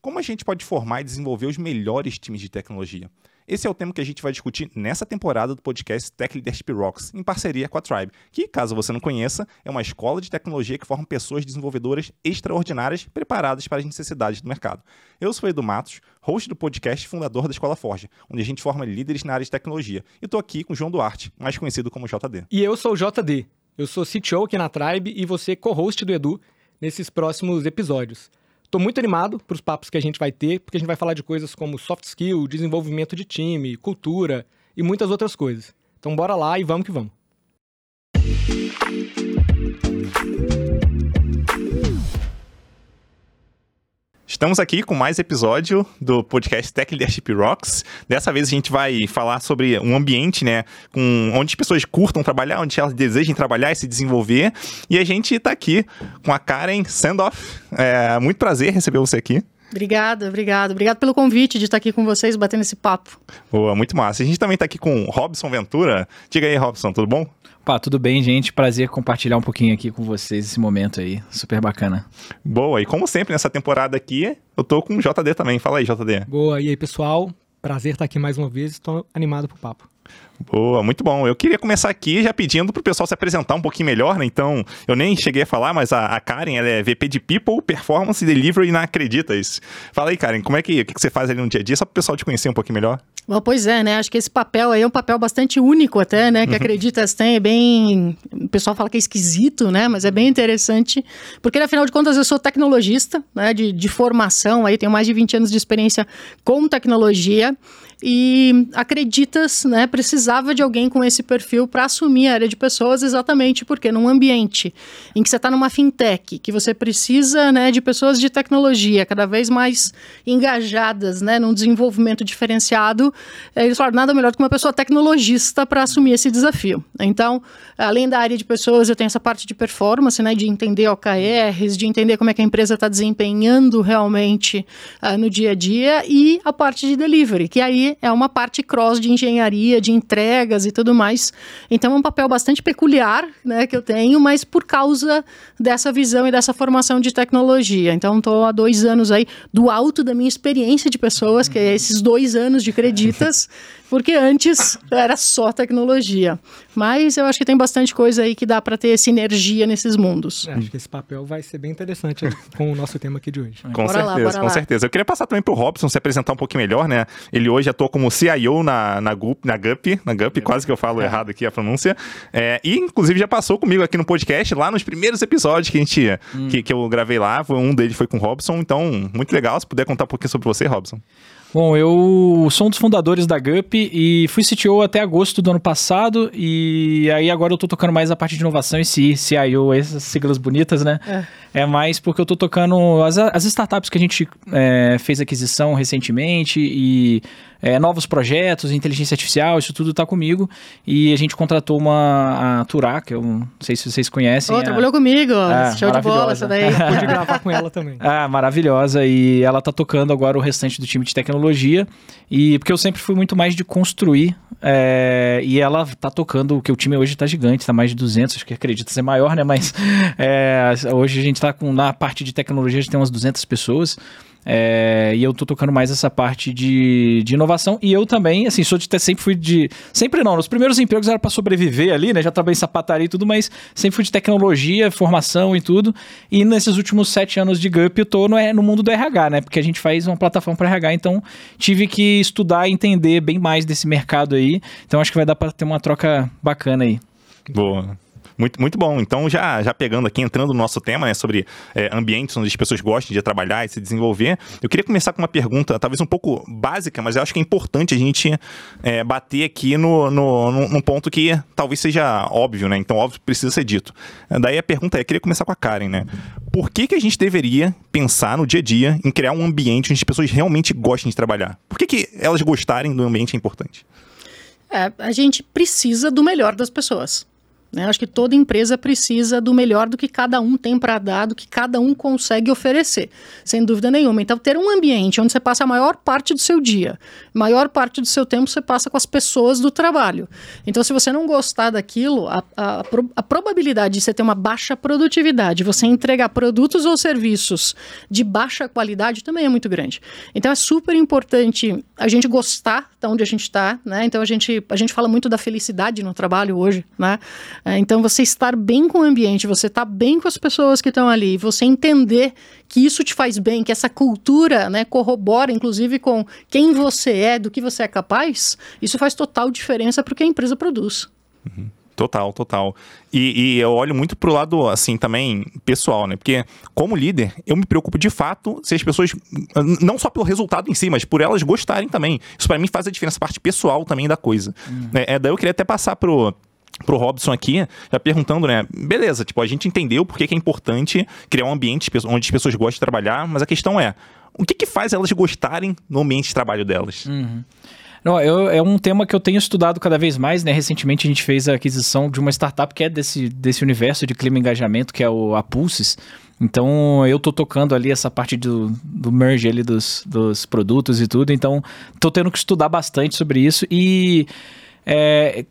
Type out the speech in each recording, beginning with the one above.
Como a gente pode formar e desenvolver os melhores times de tecnologia? Esse é o tema que a gente vai discutir nessa temporada do podcast Tech Leadership Rocks, em parceria com a Tribe, que, caso você não conheça, é uma escola de tecnologia que forma pessoas desenvolvedoras extraordinárias preparadas para as necessidades do mercado. Eu sou Edu Matos, host do podcast e fundador da Escola Forja, onde a gente forma líderes na área de tecnologia. E estou aqui com João Duarte, mais conhecido como JD. E eu sou o JD. Eu sou CTO aqui na Tribe e você co-host do Edu nesses próximos episódios. Estou muito animado para os papos que a gente vai ter, porque a gente vai falar de coisas como soft skill, desenvolvimento de time, cultura e muitas outras coisas. Então bora lá e vamos que vamos. Estamos aqui com mais episódio do podcast Tech Leadership Rocks. Dessa vez a gente vai falar sobre um ambiente, né, com onde as pessoas curtam trabalhar, onde elas desejem trabalhar e se desenvolver. E a gente está aqui com a Karen Sandoff. É muito prazer receber você aqui. Obrigada, obrigado. Obrigado pelo convite de estar aqui com vocês, batendo esse papo. Boa, muito massa. A gente também está aqui com o Robson Ventura. Diga aí, Robson, tudo bom? Pá, tudo bem, gente? Prazer compartilhar um pouquinho aqui com vocês esse momento aí. Super bacana. Boa, e como sempre nessa temporada aqui, eu tô com o JD também. Fala aí, JD. Boa, e aí, pessoal? Prazer estar aqui mais uma vez. Estou animado pro papo. Boa, muito bom. Eu queria começar aqui já pedindo pro pessoal se apresentar um pouquinho melhor, né? Então, eu nem cheguei a falar, mas a, a Karen, ela é VP de People, Performance e Delivery na Acreditas. Fala aí, Karen, como é que, o que você faz ali no dia a dia, só pro pessoal te conhecer um pouquinho melhor? Bom, pois é, né? Acho que esse papel aí é um papel bastante único até, né? Que Acreditas tem, é bem... O pessoal fala que é esquisito, né? Mas é bem interessante, porque afinal de contas eu sou tecnologista, né? De, de formação, aí tenho mais de 20 anos de experiência com tecnologia, e Acreditas, né, precisava de alguém com esse perfil para assumir a área de pessoas, exatamente porque num ambiente em que você está numa fintech, que você precisa, né, de pessoas de tecnologia cada vez mais engajadas, né, num desenvolvimento diferenciado, eh, eles falaram nada melhor do que uma pessoa tecnologista para assumir esse desafio. Então, além da área de pessoas, eu tenho essa parte de performance, né, de entender OKRs, de entender como é que a empresa está desempenhando realmente uh, no dia a dia e a parte de delivery, que aí é uma parte cross de engenharia, de entregas e tudo mais. Então é um papel bastante peculiar, né, que eu tenho, mas por causa dessa visão e dessa formação de tecnologia. Então estou há dois anos aí do alto da minha experiência de pessoas, que é esses dois anos de creditas, porque antes era só tecnologia. Mas eu acho que tem bastante coisa aí que dá para ter sinergia nesses mundos. É, acho que esse papel vai ser bem interessante com o nosso tema aqui de hoje. Com bora certeza, lá, com lá. certeza. Eu queria passar também pro Robson se apresentar um pouquinho melhor, né? Ele hoje atua como CIO na, na, GUP, na GUP, na GUP, quase que eu falo é. errado aqui a pronúncia. É, e inclusive já passou comigo aqui no podcast, lá nos primeiros episódios que a gente hum. que, que eu gravei lá. Um deles foi com o Robson, então muito legal. Se puder contar um pouquinho sobre você, Robson. Bom, eu sou um dos fundadores da GUP e fui CTO até agosto do ano passado e aí agora eu tô tocando mais a parte de inovação e CIO, essas siglas bonitas, né? É, é mais porque eu tô tocando as, as startups que a gente é, fez aquisição recentemente e é, novos projetos, inteligência artificial, isso tudo está comigo. E a gente contratou uma a Turá, que eu não sei se vocês conhecem. Oh, trabalhou comigo, ah, show de bola essa daí. Pude gravar com ela também. Ah, maravilhosa. E ela tá tocando agora o restante do time de tecnologia. E porque eu sempre fui muito mais de construir. É, e ela tá tocando, que o time hoje tá gigante, tá mais de 200, acho que acredita ser maior, né? Mas é, hoje a gente tá com, na parte de tecnologia, a gente tem umas 200 pessoas. É, e eu tô tocando mais essa parte de, de inovação. E eu também, assim, sou de sempre fui de. Sempre não, nos primeiros empregos era para sobreviver ali, né? Já trabalhei em sapataria e tudo, mas sempre fui de tecnologia, formação e tudo. E nesses últimos sete anos de GUP eu tô no, no mundo do RH, né? Porque a gente faz uma plataforma para RH, então tive que estudar e entender bem mais desse mercado aí. Então acho que vai dar para ter uma troca bacana aí. Boa. Muito, muito bom. Então, já, já pegando aqui, entrando no nosso tema, né, sobre é, ambientes onde as pessoas gostam de trabalhar e se desenvolver, eu queria começar com uma pergunta, talvez um pouco básica, mas eu acho que é importante a gente é, bater aqui no, no, no, num ponto que talvez seja óbvio, né? Então, óbvio, precisa ser dito. Daí a pergunta é, eu queria começar com a Karen, né? Por que, que a gente deveria pensar no dia a dia em criar um ambiente onde as pessoas realmente gostem de trabalhar? Por que, que elas gostarem do ambiente é importante? É, a gente precisa do melhor das pessoas. Né? Acho que toda empresa precisa do melhor do que cada um tem para dar, do que cada um consegue oferecer, sem dúvida nenhuma. Então, ter um ambiente onde você passa a maior parte do seu dia, maior parte do seu tempo você passa com as pessoas do trabalho. Então, se você não gostar daquilo, a, a, a probabilidade de você ter uma baixa produtividade, você entregar produtos ou serviços de baixa qualidade também é muito grande. Então, é super importante a gente gostar de onde a gente está, né? Então, a gente, a gente fala muito da felicidade no trabalho hoje, né? É, então, você estar bem com o ambiente, você estar tá bem com as pessoas que estão ali, você entender que isso te faz bem, que essa cultura né, corrobora, inclusive, com quem você é, do que você é capaz, isso faz total diferença para o que a empresa produz. Uhum. Total, total. E, e, eu olho muito pro lado, assim, também pessoal, né? Porque, como líder, eu me preocupo de fato se as pessoas, não só pelo resultado em si, mas por elas gostarem também. Isso para mim faz a diferença, a parte pessoal também da coisa. Uhum. É, é, daí eu queria até passar pro, pro Robson aqui, já perguntando, né? Beleza, tipo, a gente entendeu por que, é importante criar um ambiente onde as pessoas gostam de trabalhar, mas a questão é, o que, que faz elas gostarem no ambiente de trabalho delas? Uhum. Não, eu, é um tema que eu tenho estudado cada vez mais, né? Recentemente a gente fez a aquisição de uma startup que é desse, desse universo de clima e engajamento, que é o a Pulses. Então eu tô tocando ali essa parte do, do merge ali dos, dos produtos e tudo. Então tô tendo que estudar bastante sobre isso e é,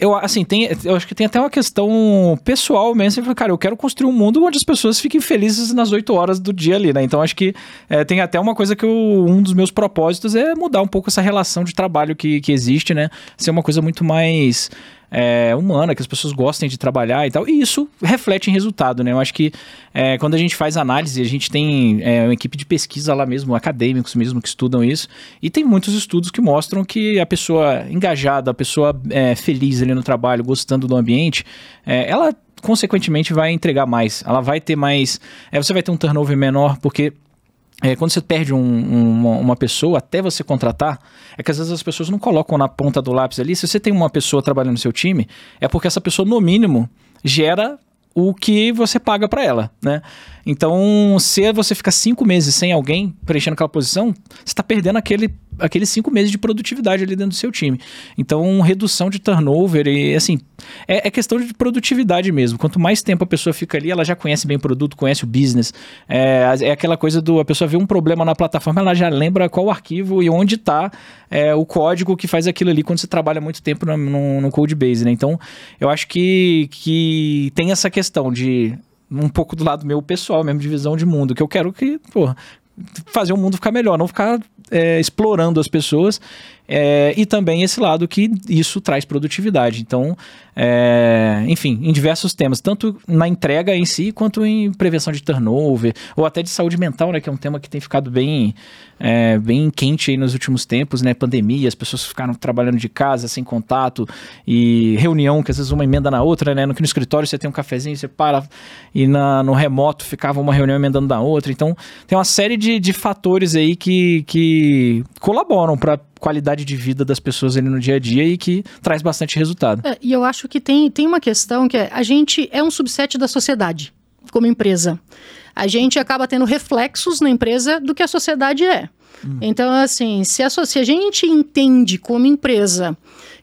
eu, assim, tem, eu acho que tem até uma questão pessoal mesmo. Você cara, eu quero construir um mundo onde as pessoas fiquem felizes nas 8 horas do dia ali, né? Então acho que é, tem até uma coisa que eu, um dos meus propósitos é mudar um pouco essa relação de trabalho que, que existe, né? Ser uma coisa muito mais é, humana, que as pessoas gostem de trabalhar e tal. E isso reflete em resultado, né? Eu acho que é, quando a gente faz análise, a gente tem é, uma equipe de pesquisa lá mesmo, acadêmicos mesmo que estudam isso, e tem muitos estudos que mostram que a pessoa engajada, a pessoa é, feliz ali no trabalho, gostando do ambiente, é, ela consequentemente vai entregar mais, ela vai ter mais, é, você vai ter um turnover menor, porque é, quando você perde um, um, uma pessoa até você contratar, é que às vezes as pessoas não colocam na ponta do lápis ali. Se você tem uma pessoa trabalhando no seu time, é porque essa pessoa, no mínimo, gera o que você paga para ela, né? Então, se você ficar cinco meses sem alguém preenchendo aquela posição, você está perdendo aquele, aqueles cinco meses de produtividade ali dentro do seu time. Então, redução de turnover e assim, é, é, questão de produtividade mesmo. Quanto mais tempo a pessoa fica ali, ela já conhece bem o produto, conhece o business. É, é aquela coisa do a pessoa vê um problema na plataforma, ela já lembra qual o arquivo e onde está é, o código que faz aquilo ali quando você trabalha muito tempo no, no, no code base, né? Então, eu acho que, que tem essa questão de um pouco do lado meu pessoal, mesmo de visão de mundo, que eu quero que, pô, fazer o mundo ficar melhor, não ficar é, explorando as pessoas. É, e também esse lado que isso traz produtividade. Então, é, enfim, em diversos temas, tanto na entrega em si, quanto em prevenção de turnover, ou até de saúde mental, né, que é um tema que tem ficado bem, é, bem quente aí nos últimos tempos, né, pandemia, as pessoas ficaram trabalhando de casa, sem contato, e reunião, que às vezes uma emenda na outra, né, no, no escritório você tem um cafezinho, você para, e na, no remoto ficava uma reunião emendando na outra, então tem uma série de, de fatores aí que, que colaboram para qualidade de vida das pessoas ali no dia a dia e que traz bastante resultado. É, e eu acho que tem, tem uma questão que é, a gente é um subset da sociedade, como empresa. A gente acaba tendo reflexos na empresa do que a sociedade é. Hum. Então, assim, se a, se a gente entende como empresa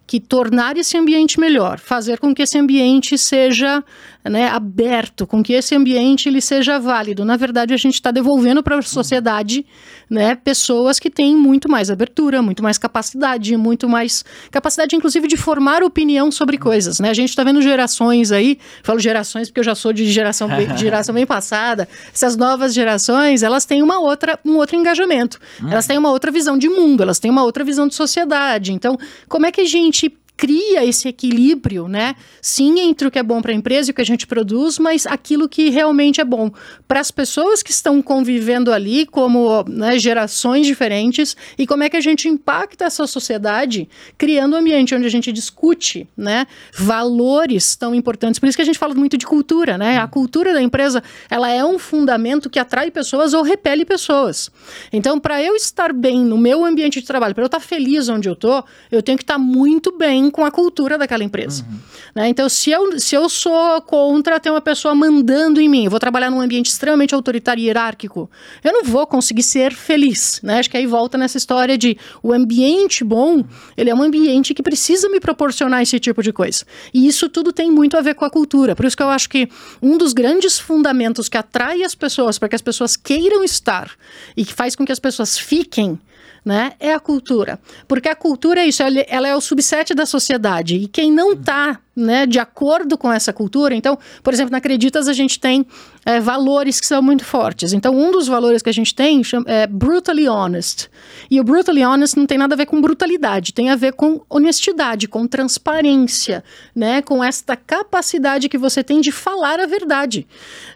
que tornar esse ambiente melhor, fazer com que esse ambiente seja né, aberto, com que esse ambiente ele seja válido. Na verdade, a gente está devolvendo para a sociedade né, pessoas que têm muito mais abertura, muito mais capacidade, muito mais capacidade, inclusive, de formar opinião sobre coisas. Né? A gente está vendo gerações aí, falo gerações porque eu já sou de geração bem, de geração bem passada. Essas novas gerações, elas têm uma outra, um outro engajamento, elas têm uma outra visão de mundo, elas têm uma outra visão de sociedade. Então, como é que a gente cria esse equilíbrio, né? Sim, entre o que é bom para a empresa e o que a gente produz, mas aquilo que realmente é bom para as pessoas que estão convivendo ali, como né, gerações diferentes, e como é que a gente impacta essa sociedade, criando um ambiente onde a gente discute, né? Valores tão importantes. Por isso que a gente fala muito de cultura, né? A cultura da empresa, ela é um fundamento que atrai pessoas ou repele pessoas. Então, para eu estar bem no meu ambiente de trabalho, para eu estar feliz onde eu tô, eu tenho que estar muito bem com a cultura daquela empresa. Uhum. Né? Então, se eu, se eu sou contra ter uma pessoa mandando em mim, eu vou trabalhar num ambiente extremamente autoritário e hierárquico, eu não vou conseguir ser feliz. Né? Acho que aí volta nessa história de o ambiente bom, ele é um ambiente que precisa me proporcionar esse tipo de coisa. E isso tudo tem muito a ver com a cultura. Por isso que eu acho que um dos grandes fundamentos que atrai as pessoas para que as pessoas queiram estar e que faz com que as pessoas fiquem né, é a cultura. Porque a cultura é isso, ela é o subset da sociedade. E quem não está né, de acordo com essa cultura, então, por exemplo, na Acreditas a gente tem é, valores que são muito fortes. Então, um dos valores que a gente tem é brutally honest. E o brutally honest não tem nada a ver com brutalidade, tem a ver com honestidade, com transparência, né, com esta capacidade que você tem de falar a verdade.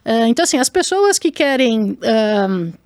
É, então, assim, as pessoas que querem. Um,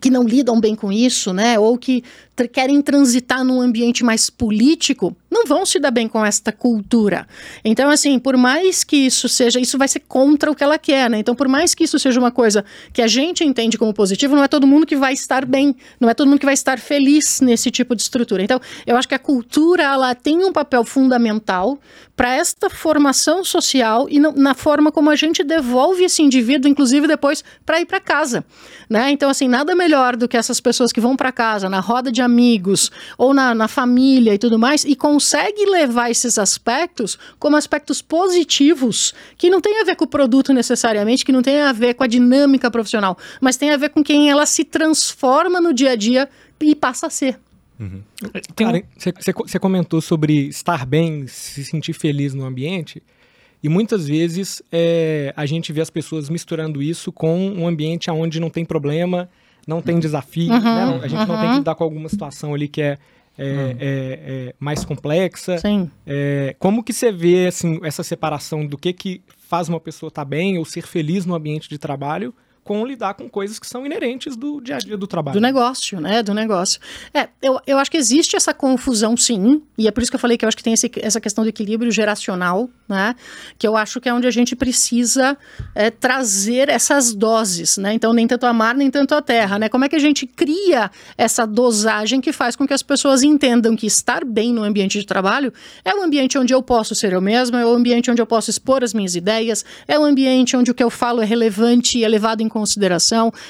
que não lidam bem com isso, né, ou que querem transitar num ambiente mais político, não vão se dar bem com esta cultura. Então, assim, por mais que isso seja, isso vai ser contra o que ela quer, né? Então, por mais que isso seja uma coisa que a gente entende como positivo, não é todo mundo que vai estar bem, não é todo mundo que vai estar feliz nesse tipo de estrutura. Então, eu acho que a cultura, ela tem um papel fundamental para esta formação social e na forma como a gente devolve esse indivíduo, inclusive depois, para ir para casa, né? Então, assim, nada melhor do que essas pessoas que vão para casa, na roda de amigos ou na, na família e tudo mais, e consegue levar esses aspectos como aspectos positivos, que não tem a ver com o produto necessariamente, que não tem a ver com a dinâmica profissional, mas tem a ver com quem ela se transforma no dia a dia e passa a ser. Uhum. Você comentou sobre estar bem, se sentir feliz no ambiente. E muitas vezes é, a gente vê as pessoas misturando isso com um ambiente onde não tem problema, não tem desafio, uhum, né? A gente uhum. não tem que lidar com alguma situação ali que é, é, uhum. é, é mais complexa. Sim. É, como que você vê assim, essa separação do que, que faz uma pessoa estar tá bem ou ser feliz no ambiente de trabalho com lidar com coisas que são inerentes do dia a dia do trabalho. Do negócio, né? Do negócio. É, eu, eu acho que existe essa confusão, sim, e é por isso que eu falei que eu acho que tem esse, essa questão do equilíbrio geracional, né? Que eu acho que é onde a gente precisa é, trazer essas doses, né? Então, nem tanto a mar, nem tanto a terra, né? Como é que a gente cria essa dosagem que faz com que as pessoas entendam que estar bem no ambiente de trabalho é um ambiente onde eu posso ser eu mesma, é um ambiente onde eu posso expor as minhas ideias, é um ambiente onde o que eu falo é relevante e é levado em consideração,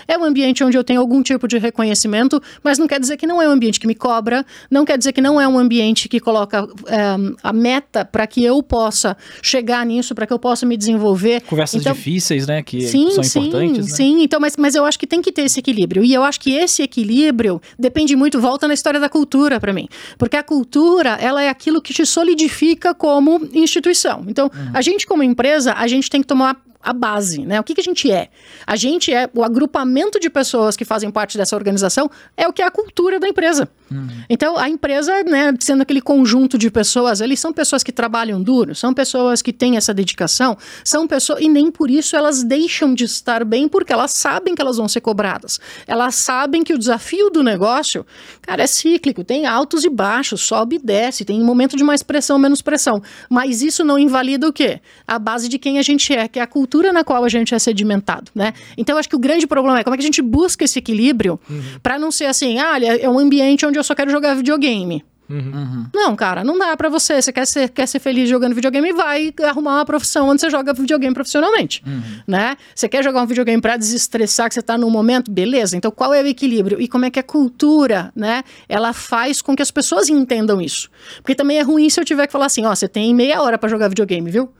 é um ambiente onde eu tenho algum tipo de reconhecimento, mas não quer dizer que não é um ambiente que me cobra, não quer dizer que não é um ambiente que coloca é, a meta para que eu possa chegar nisso, para que eu possa me desenvolver. Conversas então, difíceis, né, que sim, são sim, importantes. Né? Sim, então, mas, mas eu acho que tem que ter esse equilíbrio. E eu acho que esse equilíbrio depende muito, volta na história da cultura para mim. Porque a cultura, ela é aquilo que te solidifica como instituição. Então, uhum. a gente como empresa, a gente tem que tomar a base, né? O que, que a gente é? A gente é o agrupamento de pessoas que fazem parte dessa organização, é o que é a cultura da empresa. Uhum. Então, a empresa, né, sendo aquele conjunto de pessoas, eles são pessoas que trabalham duro, são pessoas que têm essa dedicação, são pessoas, e nem por isso elas deixam de estar bem, porque elas sabem que elas vão ser cobradas. Elas sabem que o desafio do negócio, cara, é cíclico, tem altos e baixos, sobe e desce, tem momento de mais pressão, menos pressão. Mas isso não invalida o quê? A base de quem a gente é, que é a cultura na qual a gente é sedimentado, né? Então, acho que o grande problema é como é que a gente busca esse equilíbrio uhum. para não ser assim, ah, é um ambiente onde eu só quero jogar videogame. Uhum. Não, cara, não dá para você. Você quer ser, quer ser feliz jogando videogame, vai arrumar uma profissão onde você joga videogame profissionalmente, uhum. né? Você quer jogar um videogame para desestressar, que você tá num momento, beleza. Então, qual é o equilíbrio? E como é que a cultura, né, ela faz com que as pessoas entendam isso? Porque também é ruim se eu tiver que falar assim, ó, você tem meia hora para jogar videogame, viu?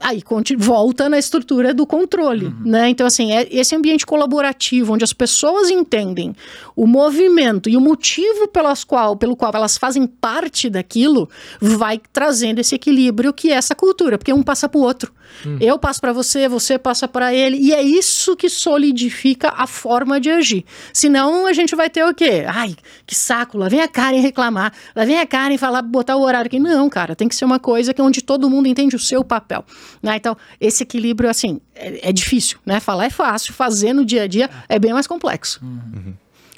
Aí volta na estrutura do controle, uhum. né? Então, assim, é esse ambiente colaborativo, onde as pessoas entendem o movimento e o motivo pelas qual, pelo qual elas fazem parte daquilo, vai trazendo esse equilíbrio que é essa cultura, porque um passa para o outro. Uhum. Eu passo para você, você passa para ele, e é isso que solidifica a forma de agir. Senão, a gente vai ter o quê? Ai, que saco, lá vem a Karen reclamar, lá vem a Karen falar, botar o horário aqui. Não, cara, tem que ser uma coisa que é onde todo mundo entende o seu papel. Né? Então, esse equilíbrio, assim, é, é, difícil, né? Falar é fácil, fazer no dia a dia é bem mais complexo. Uhum.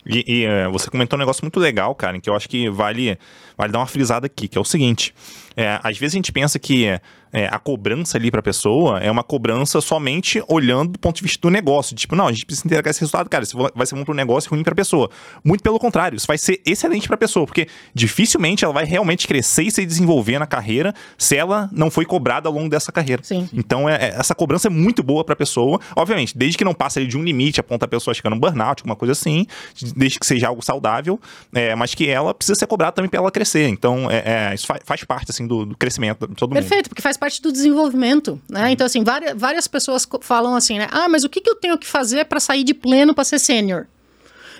E, e é, você comentou um negócio muito legal, cara, que eu acho que vale, vale dar uma frisada aqui, que é o seguinte: é, às vezes a gente pensa que é, a cobrança ali para a pessoa é uma cobrança somente olhando do ponto de vista do negócio. Tipo, não, a gente precisa entregar esse resultado, cara, isso vai ser bom para o negócio e ruim para a pessoa. Muito pelo contrário, isso vai ser excelente para a pessoa, porque dificilmente ela vai realmente crescer e se desenvolver na carreira se ela não foi cobrada ao longo dessa carreira. Sim. Então, é, é essa cobrança é muito boa para a pessoa, obviamente, desde que não passe de um limite, a ponta a pessoa chegar no burnout, alguma coisa assim, desde que seja algo saudável, é, mas que ela precisa ser cobrada também para ela crescer. Então, é, é isso faz, faz, parte, assim, do, do crescimento de todo Perfeito, mundo. Perfeito, porque faz parte do desenvolvimento, né? Uhum. Então, assim, várias, várias pessoas falam assim, né? Ah, mas o que, que eu tenho que fazer para sair de pleno para ser sênior?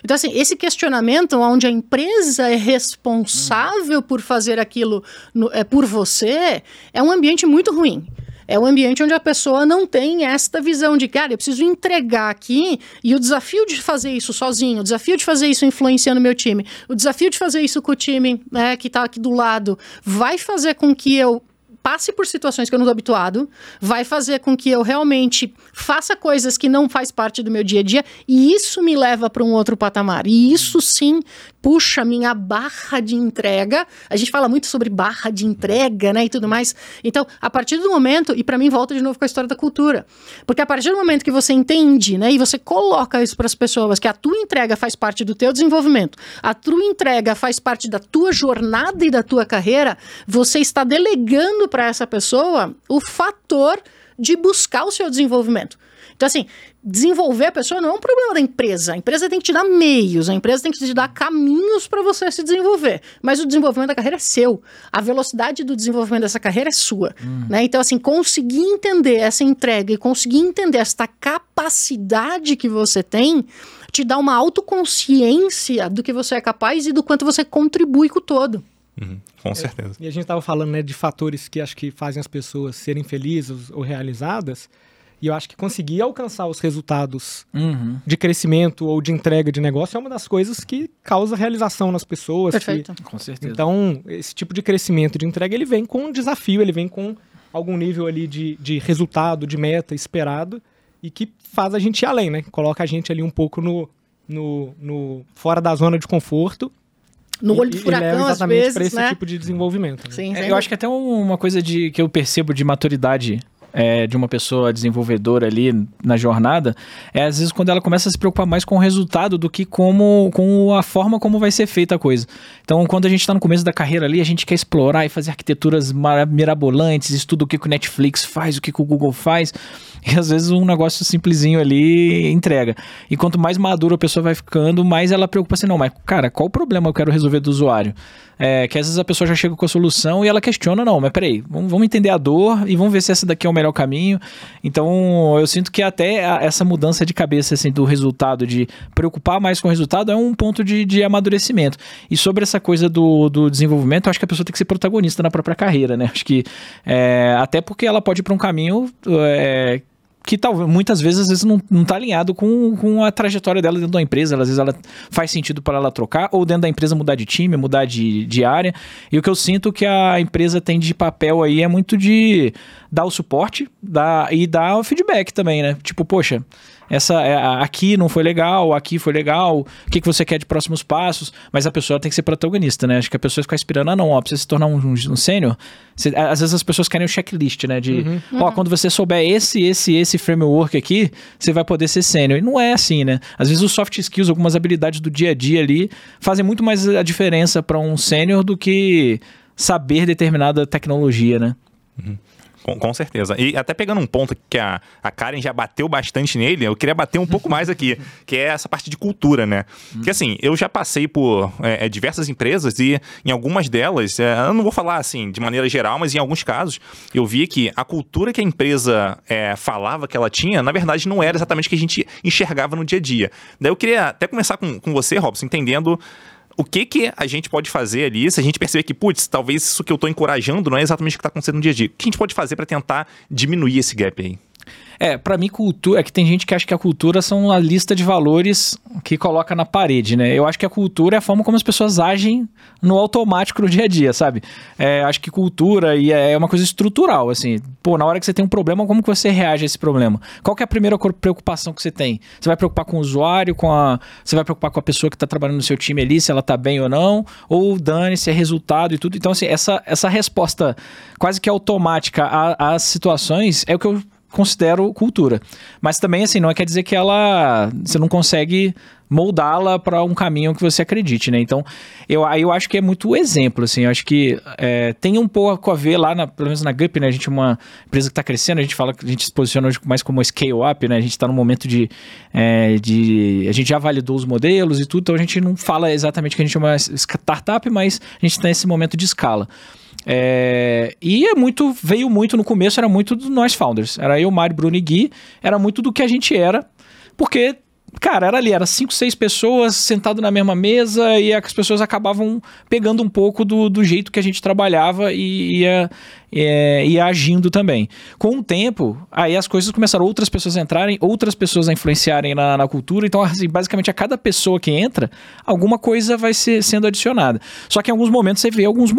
Então, assim, esse questionamento onde a empresa é responsável por fazer aquilo no, é, por você é um ambiente muito ruim. É um ambiente onde a pessoa não tem esta visão de, cara, eu preciso entregar aqui e o desafio de fazer isso sozinho, o desafio de fazer isso influenciando meu time, o desafio de fazer isso com o time né, que está aqui do lado, vai fazer com que eu passe por situações que eu não estou habituado, vai fazer com que eu realmente faça coisas que não faz parte do meu dia a dia e isso me leva para um outro patamar. E isso sim puxa minha barra de entrega. A gente fala muito sobre barra de entrega, né, e tudo mais. Então, a partir do momento, e para mim volta de novo com a história da cultura, porque a partir do momento que você entende, né, e você coloca isso para as pessoas que a tua entrega faz parte do teu desenvolvimento, a tua entrega faz parte da tua jornada e da tua carreira, você está delegando para essa pessoa o fator de buscar o seu desenvolvimento. Então, assim, desenvolver a pessoa não é um problema da empresa. A empresa tem que te dar meios, a empresa tem que te dar caminhos para você se desenvolver. Mas o desenvolvimento da carreira é seu. A velocidade do desenvolvimento dessa carreira é sua. Uhum. Né? Então, assim, conseguir entender essa entrega e conseguir entender esta capacidade que você tem te dá uma autoconsciência do que você é capaz e do quanto você contribui com o todo. Uhum, com certeza. É, e a gente estava falando né, de fatores que acho que fazem as pessoas serem felizes ou realizadas. E eu acho que conseguir alcançar os resultados uhum. de crescimento ou de entrega de negócio é uma das coisas que causa realização nas pessoas. Perfeito. Que... Com certeza. Então, esse tipo de crescimento de entrega, ele vem com um desafio, ele vem com algum nível ali de, de resultado, de meta esperado e que faz a gente ir além, né? Coloca a gente ali um pouco no, no, no fora da zona de conforto no olho do furacão, às vezes, para esse né? tipo de desenvolvimento. Né? Sim, é, eu acho que até uma coisa de que eu percebo de maturidade é, de uma pessoa desenvolvedora ali na jornada é às vezes quando ela começa a se preocupar mais com o resultado do que como, com a forma como vai ser feita a coisa. Então, quando a gente está no começo da carreira ali, a gente quer explorar e fazer arquiteturas mirabolantes, estuda o que, que o Netflix faz, o que, que o Google faz, e às vezes um negócio simplesinho ali entrega. E quanto mais madura a pessoa vai ficando, mais ela preocupa assim, não, mas cara, qual o problema eu quero resolver do usuário? É, que às vezes a pessoa já chega com a solução e ela questiona, não, mas peraí, vamos, vamos entender a dor e vamos ver se essa daqui é o melhor caminho. Então, eu sinto que até a, essa mudança de cabeça assim, do resultado, de preocupar mais com o resultado, é um ponto de, de amadurecimento. E sobre essa coisa do, do desenvolvimento, eu acho que a pessoa tem que ser protagonista na própria carreira, né? Acho que é, até porque ela pode ir para um caminho é, que talvez muitas vezes às vezes não, não tá alinhado com, com a trajetória dela dentro da empresa. Às vezes ela faz sentido para ela trocar, ou dentro da empresa mudar de time, mudar de, de área. E o que eu sinto que a empresa tem de papel aí é muito de dar o suporte dar, e dar o feedback também, né? Tipo, poxa, essa é, aqui não foi legal, aqui foi legal, o que, que você quer de próximos passos, mas a pessoa tem que ser protagonista, né? Acho que a pessoa fica inspirando, ah, não, ó, precisa se tornar um, um, um sênior. Às vezes as pessoas querem o checklist, né? De, uhum. ó, uhum. quando você souber esse, esse, esse framework aqui, você vai poder ser sênior. E não é assim, né? Às vezes os soft skills, algumas habilidades do dia a dia ali, fazem muito mais a diferença para um sênior do que saber determinada tecnologia, né? Uhum. Com, com, certeza. E até pegando um ponto que a, a Karen já bateu bastante nele, eu queria bater um pouco mais aqui, que é essa parte de cultura, né? Hum. Que assim, eu já passei por é, é, diversas empresas e em algumas delas, é, eu não vou falar assim de maneira geral, mas em alguns casos, eu vi que a cultura que a empresa é, falava que ela tinha, na verdade, não era exatamente o que a gente enxergava no dia a dia. Daí eu queria até começar com, com você, Robson, entendendo o que que a gente pode fazer ali, se a gente perceber que, putz, talvez isso que eu estou encorajando não é exatamente o que está acontecendo no dia a dia. O que a gente pode fazer para tentar diminuir esse gap aí? É, para mim, cultura. É que tem gente que acha que a cultura são a lista de valores que coloca na parede, né? Eu acho que a cultura é a forma como as pessoas agem no automático no dia a dia, sabe? É, acho que cultura e é uma coisa estrutural, assim. Pô, na hora que você tem um problema, como que você reage a esse problema? Qual que é a primeira preocupação que você tem? Você vai preocupar com o usuário, com a. Você vai preocupar com a pessoa que tá trabalhando no seu time ali, se ela tá bem ou não? Ou dane-se, é resultado e tudo. Então, assim, essa, essa resposta quase que automática às situações é o que eu considero cultura. Mas também, assim, não é quer dizer que ela. Você não consegue moldá-la para um caminho que você acredite, né? Então, eu, eu acho que é muito exemplo, assim. Eu acho que é, tem um pouco a ver lá, na, pelo menos na GUP, né? A gente é uma empresa que está crescendo, a gente fala que a gente se posiciona hoje mais como scale-up, né? A gente está no momento de, é, de. A gente já validou os modelos e tudo, então a gente não fala exatamente que a gente é uma startup, mas a gente está nesse momento de escala. É, e é muito, veio muito no começo, era muito dos nós founders. Era eu, Mário, Bruno e Gui, era muito do que a gente era, porque cara, era ali, era cinco, seis pessoas sentado na mesma mesa e as pessoas acabavam pegando um pouco do, do jeito que a gente trabalhava e ia, é, e agindo também. Com o tempo, aí as coisas começaram outras pessoas a entrarem, outras pessoas a influenciarem na, na cultura. Então, assim, basicamente, a cada pessoa que entra, alguma coisa vai ser sendo adicionada. Só que em alguns momentos você vê alguns.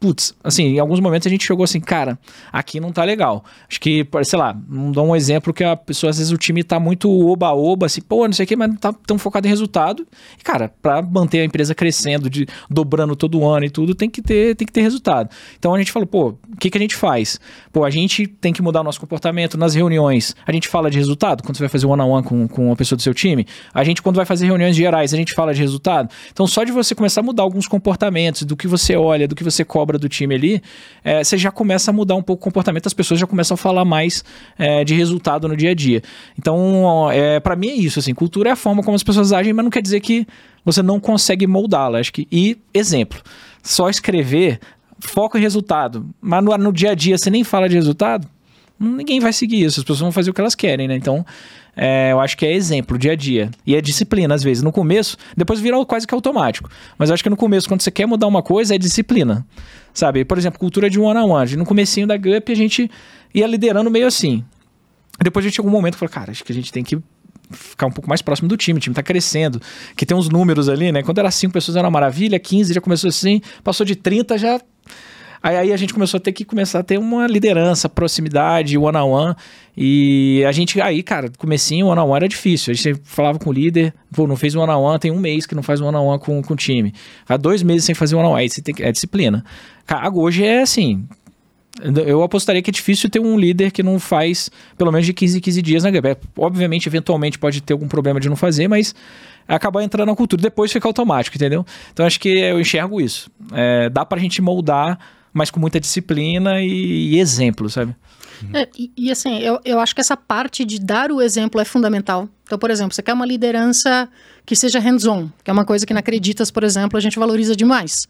Putz, assim, em alguns momentos a gente chegou assim, cara, aqui não tá legal. Acho que, sei lá, não dou um exemplo que a pessoa, às vezes, o time tá muito oba-oba, assim, pô, não sei o que, mas não tá tão focado em resultado. E, cara, pra manter a empresa crescendo, de, dobrando todo ano e tudo, tem que ter, tem que ter resultado. Então a gente falou, pô, o que, que a gente faz? Pô, a gente tem que mudar o nosso comportamento nas reuniões. A gente fala de resultado quando você vai fazer one-on-one com, com uma pessoa do seu time. A gente, quando vai fazer reuniões gerais, a gente fala de resultado. Então, só de você começar a mudar alguns comportamentos, do que você olha, do que você cobra do time ali, é, você já começa a mudar um pouco o comportamento, as pessoas já começam a falar mais é, de resultado no dia a dia. Então, é, para mim é isso, assim, cultura é a forma como as pessoas agem, mas não quer dizer que você não consegue moldá-la. Acho que, e exemplo, só escrever foco em resultado, mas no, no, dia a dia você nem fala de resultado, ninguém vai seguir isso. As pessoas vão fazer o que elas querem, né? Então, é, eu acho que é exemplo, dia a dia. E é disciplina, às vezes. No começo, depois vira quase que automático. Mas eu acho que no começo, quando você quer mudar uma coisa, é disciplina. Sabe? Por exemplo, cultura de one-on-one. -on -one. No comecinho da GUP, a gente ia liderando meio assim. Depois a gente chegou um momento falou, cara, acho que a gente tem que ficar um pouco mais próximo do time, o time tá crescendo, que tem uns números ali, né? Quando era 5 pessoas era uma maravilha, 15 já começou assim, passou de 30 já Aí, a gente começou a ter que começar a ter uma liderança, proximidade, one on one. E a gente, aí, cara, comecinho, one on one era difícil. A gente falava com o líder, pô, não fez one on one, tem um mês que não faz one on one com, com o time. Há dois meses sem fazer one on one, é disciplina. Cara, hoje é assim, eu apostaria que é difícil ter um líder que não faz pelo menos de 15 em 15 dias na GP. Obviamente, eventualmente pode ter algum problema de não fazer, mas acabar entrando na cultura. Depois fica automático, entendeu? Então acho que eu enxergo isso. É, dá pra gente moldar, mas com muita disciplina e, e exemplo, sabe? É, e, e, assim, eu, eu acho que essa parte de dar o exemplo é fundamental. Então, por exemplo, você quer uma liderança que seja hands-on, que é uma coisa que na Acreditas, por exemplo, a gente valoriza demais.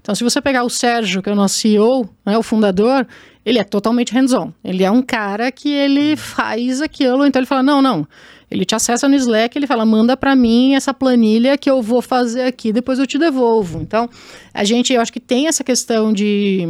Então, se você pegar o Sérgio, que é o nosso CEO, né, o fundador, ele é totalmente hands-on. Ele é um cara que ele faz aquilo, então ele fala, não, não, ele te acessa no Slack, ele fala: manda para mim essa planilha que eu vou fazer aqui, depois eu te devolvo. Então, a gente, eu acho que tem essa questão de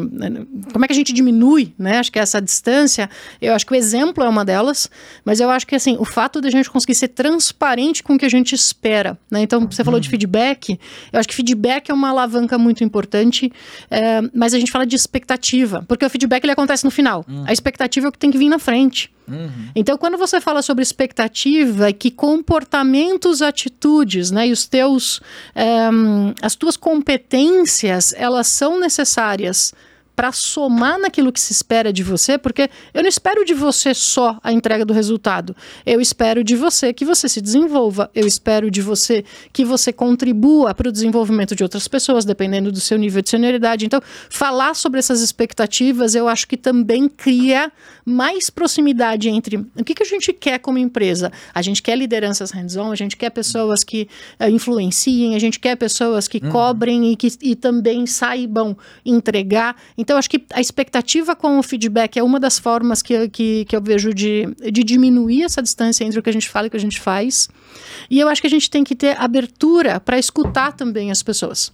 como é que a gente diminui, né? Acho que essa distância, eu acho que o exemplo é uma delas, mas eu acho que assim, o fato de a gente conseguir ser transparente com o que a gente espera, né? Então, você falou de feedback, eu acho que feedback é uma alavanca muito importante, é, mas a gente fala de expectativa, porque o feedback ele acontece no final. Hum. A expectativa é o que tem que vir na frente. Uhum. Então, quando você fala sobre expectativa, que comportamentos, atitudes, né, e os teus, um, as tuas competências, elas são necessárias para somar naquilo que se espera de você, porque eu não espero de você só a entrega do resultado. Eu espero de você que você se desenvolva. Eu espero de você que você contribua para o desenvolvimento de outras pessoas, dependendo do seu nível de senioridade. Então, falar sobre essas expectativas, eu acho que também cria mais proximidade entre o que, que a gente quer como empresa. A gente quer lideranças hands-on, a gente quer pessoas que uh, influenciem, a gente quer pessoas que uhum. cobrem e que e também saibam entregar. Então, acho que a expectativa com o feedback é uma das formas que, que, que eu vejo de, de diminuir essa distância entre o que a gente fala e o que a gente faz. E eu acho que a gente tem que ter abertura para escutar também as pessoas.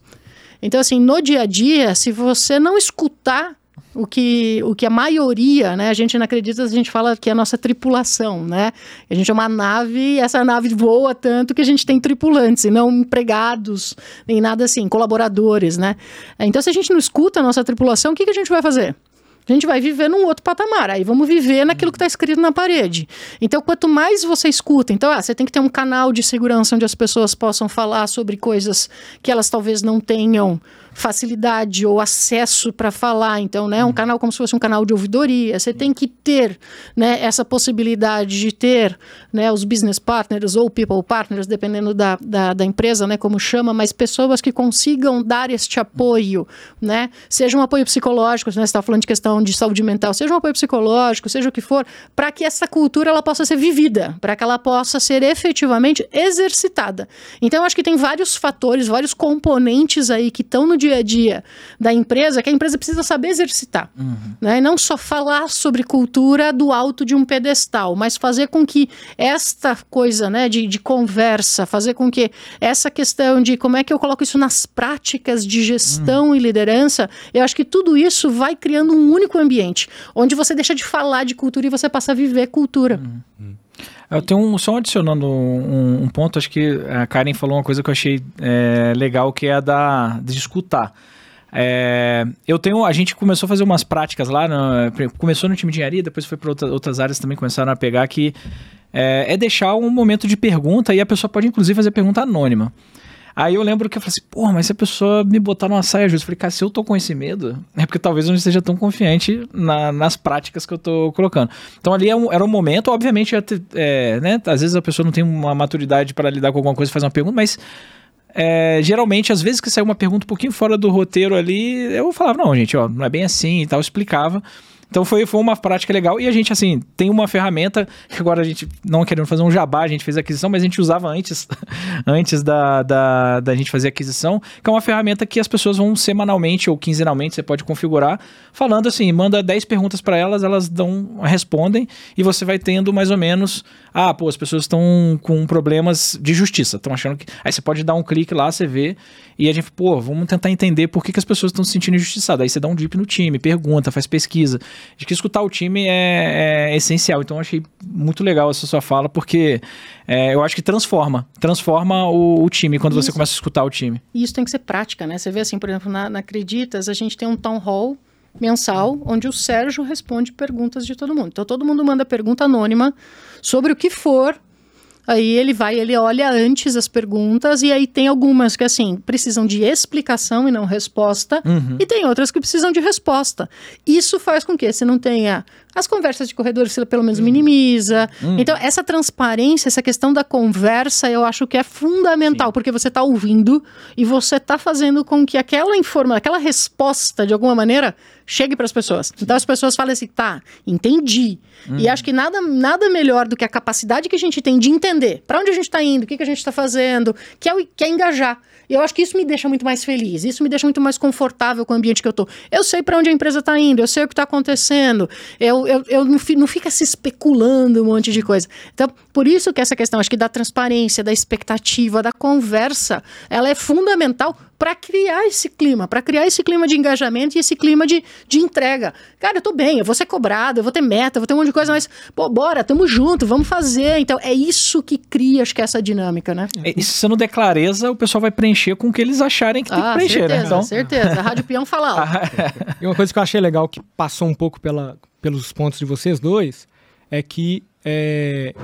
Então, assim, no dia a dia, se você não escutar o que, o que a maioria, né? A gente não acredita, a gente fala que é a nossa tripulação, né? A gente é uma nave e essa nave voa tanto que a gente tem tripulantes e não empregados, nem nada assim, colaboradores, né? Então, se a gente não escuta a nossa tripulação, o que, que a gente vai fazer? A gente vai viver num outro patamar. Aí vamos viver naquilo que está escrito na parede. Então, quanto mais você escuta, então, ah, você tem que ter um canal de segurança onde as pessoas possam falar sobre coisas que elas talvez não tenham facilidade ou acesso para falar. Então, né, um uhum. canal como se fosse um canal de ouvidoria. Você tem que ter né, essa possibilidade de ter né, os business partners ou people partners, dependendo da, da, da, empresa, né, como chama, mas pessoas que consigam dar este apoio, né, seja um apoio psicológico, né, você está falando de questão de saúde mental, seja um apoio psicológico, seja o que for, para que essa cultura ela possa ser vivida, para que ela possa ser efetivamente exercitada. Então, eu acho que tem vários fatores, vários componentes aí que estão no dia a dia da empresa que a empresa precisa saber exercitar. Uhum. Né? E não só falar sobre cultura do alto de um pedestal, mas fazer com que esta coisa né, de, de conversa, fazer com que essa questão de como é que eu coloco isso nas práticas de gestão uhum. e liderança, eu acho que tudo isso vai criando um único ambiente, onde você deixa de falar de cultura e você passa a viver cultura. Uhum. Eu tenho um, só adicionando um, um, ponto, acho que a Karen falou uma coisa que eu achei é, legal, que é a da, de escutar. É, eu tenho, a gente começou a fazer umas práticas lá, no, começou no time de engenharia, depois foi para outra, outras áreas também começaram a pegar que é, é, deixar um momento de pergunta e a pessoa pode inclusive fazer pergunta anônima. Aí eu lembro que eu falei assim, porra, mas se a pessoa me botar numa saia justa, eu falei, cara, se eu tô com esse medo, é porque talvez eu não esteja tão confiante na, nas práticas que eu tô colocando. Então ali é era um momento, obviamente, é, né, às vezes a pessoa não tem uma maturidade para lidar com alguma coisa fazer uma pergunta, mas é, geralmente, às vezes que saiu uma pergunta um pouquinho fora do roteiro ali, eu falava, não, gente, ó, não é bem assim e tal, explicava. Então foi, foi uma prática legal. E a gente, assim, tem uma ferramenta que agora a gente, não querendo fazer um jabá, a gente fez a aquisição, mas a gente usava antes, antes da, da, da gente fazer a aquisição, que é uma ferramenta que as pessoas vão semanalmente ou quinzenalmente, você pode configurar, falando assim, manda 10 perguntas para elas, elas dão, respondem, e você vai tendo mais ou menos, ah, pô, as pessoas estão com problemas de justiça, estão achando que. Aí você pode dar um clique lá, você vê, e a gente, pô, vamos tentar entender por que, que as pessoas estão se sentindo injustiçadas. Aí você dá um dip no time, pergunta, faz pesquisa de que escutar o time é, é essencial. Então, eu achei muito legal essa sua fala, porque é, eu acho que transforma. Transforma o, o time quando isso, você começa a escutar o time. E isso tem que ser prática, né? Você vê assim, por exemplo, na, na Acreditas, a gente tem um town hall mensal, onde o Sérgio responde perguntas de todo mundo. Então, todo mundo manda pergunta anônima sobre o que for Aí ele vai, ele olha antes as perguntas e aí tem algumas que assim precisam de explicação e não resposta, uhum. e tem outras que precisam de resposta. Isso faz com que você não tenha as conversas de corredor você pelo menos minimiza. Uhum. Então essa transparência, essa questão da conversa, eu acho que é fundamental, Sim. porque você está ouvindo e você está fazendo com que aquela informação, aquela resposta de alguma maneira chegue para as pessoas. Então as pessoas falam assim, tá, entendi. Uhum. E acho que nada, nada melhor do que a capacidade que a gente tem de entender para onde a gente está indo, o que, que a gente está fazendo, que é, que é engajar. E eu acho que isso me deixa muito mais feliz, isso me deixa muito mais confortável com o ambiente que eu tô. Eu sei para onde a empresa está indo, eu sei o que está acontecendo, eu, eu, eu não, não fica se especulando um monte de coisa. Então, por isso que essa questão, acho que da transparência, da expectativa, da conversa, ela é fundamental para criar esse clima, para criar esse clima de engajamento e esse clima de, de entrega. Cara, eu tô bem, eu vou ser cobrado, eu vou ter meta, eu vou ter um monte de coisa, mas, pô, bora, tamo junto, vamos fazer. Então, é isso que cria, acho que, essa dinâmica, né? E se você não der clareza, o pessoal vai preencher com o que eles acharem que ah, tem que preencher, certeza, né? Então... certeza. A Rádio Peão fala alto. e uma coisa que eu achei legal, que passou um pouco pela, pelos pontos de vocês dois, é que é,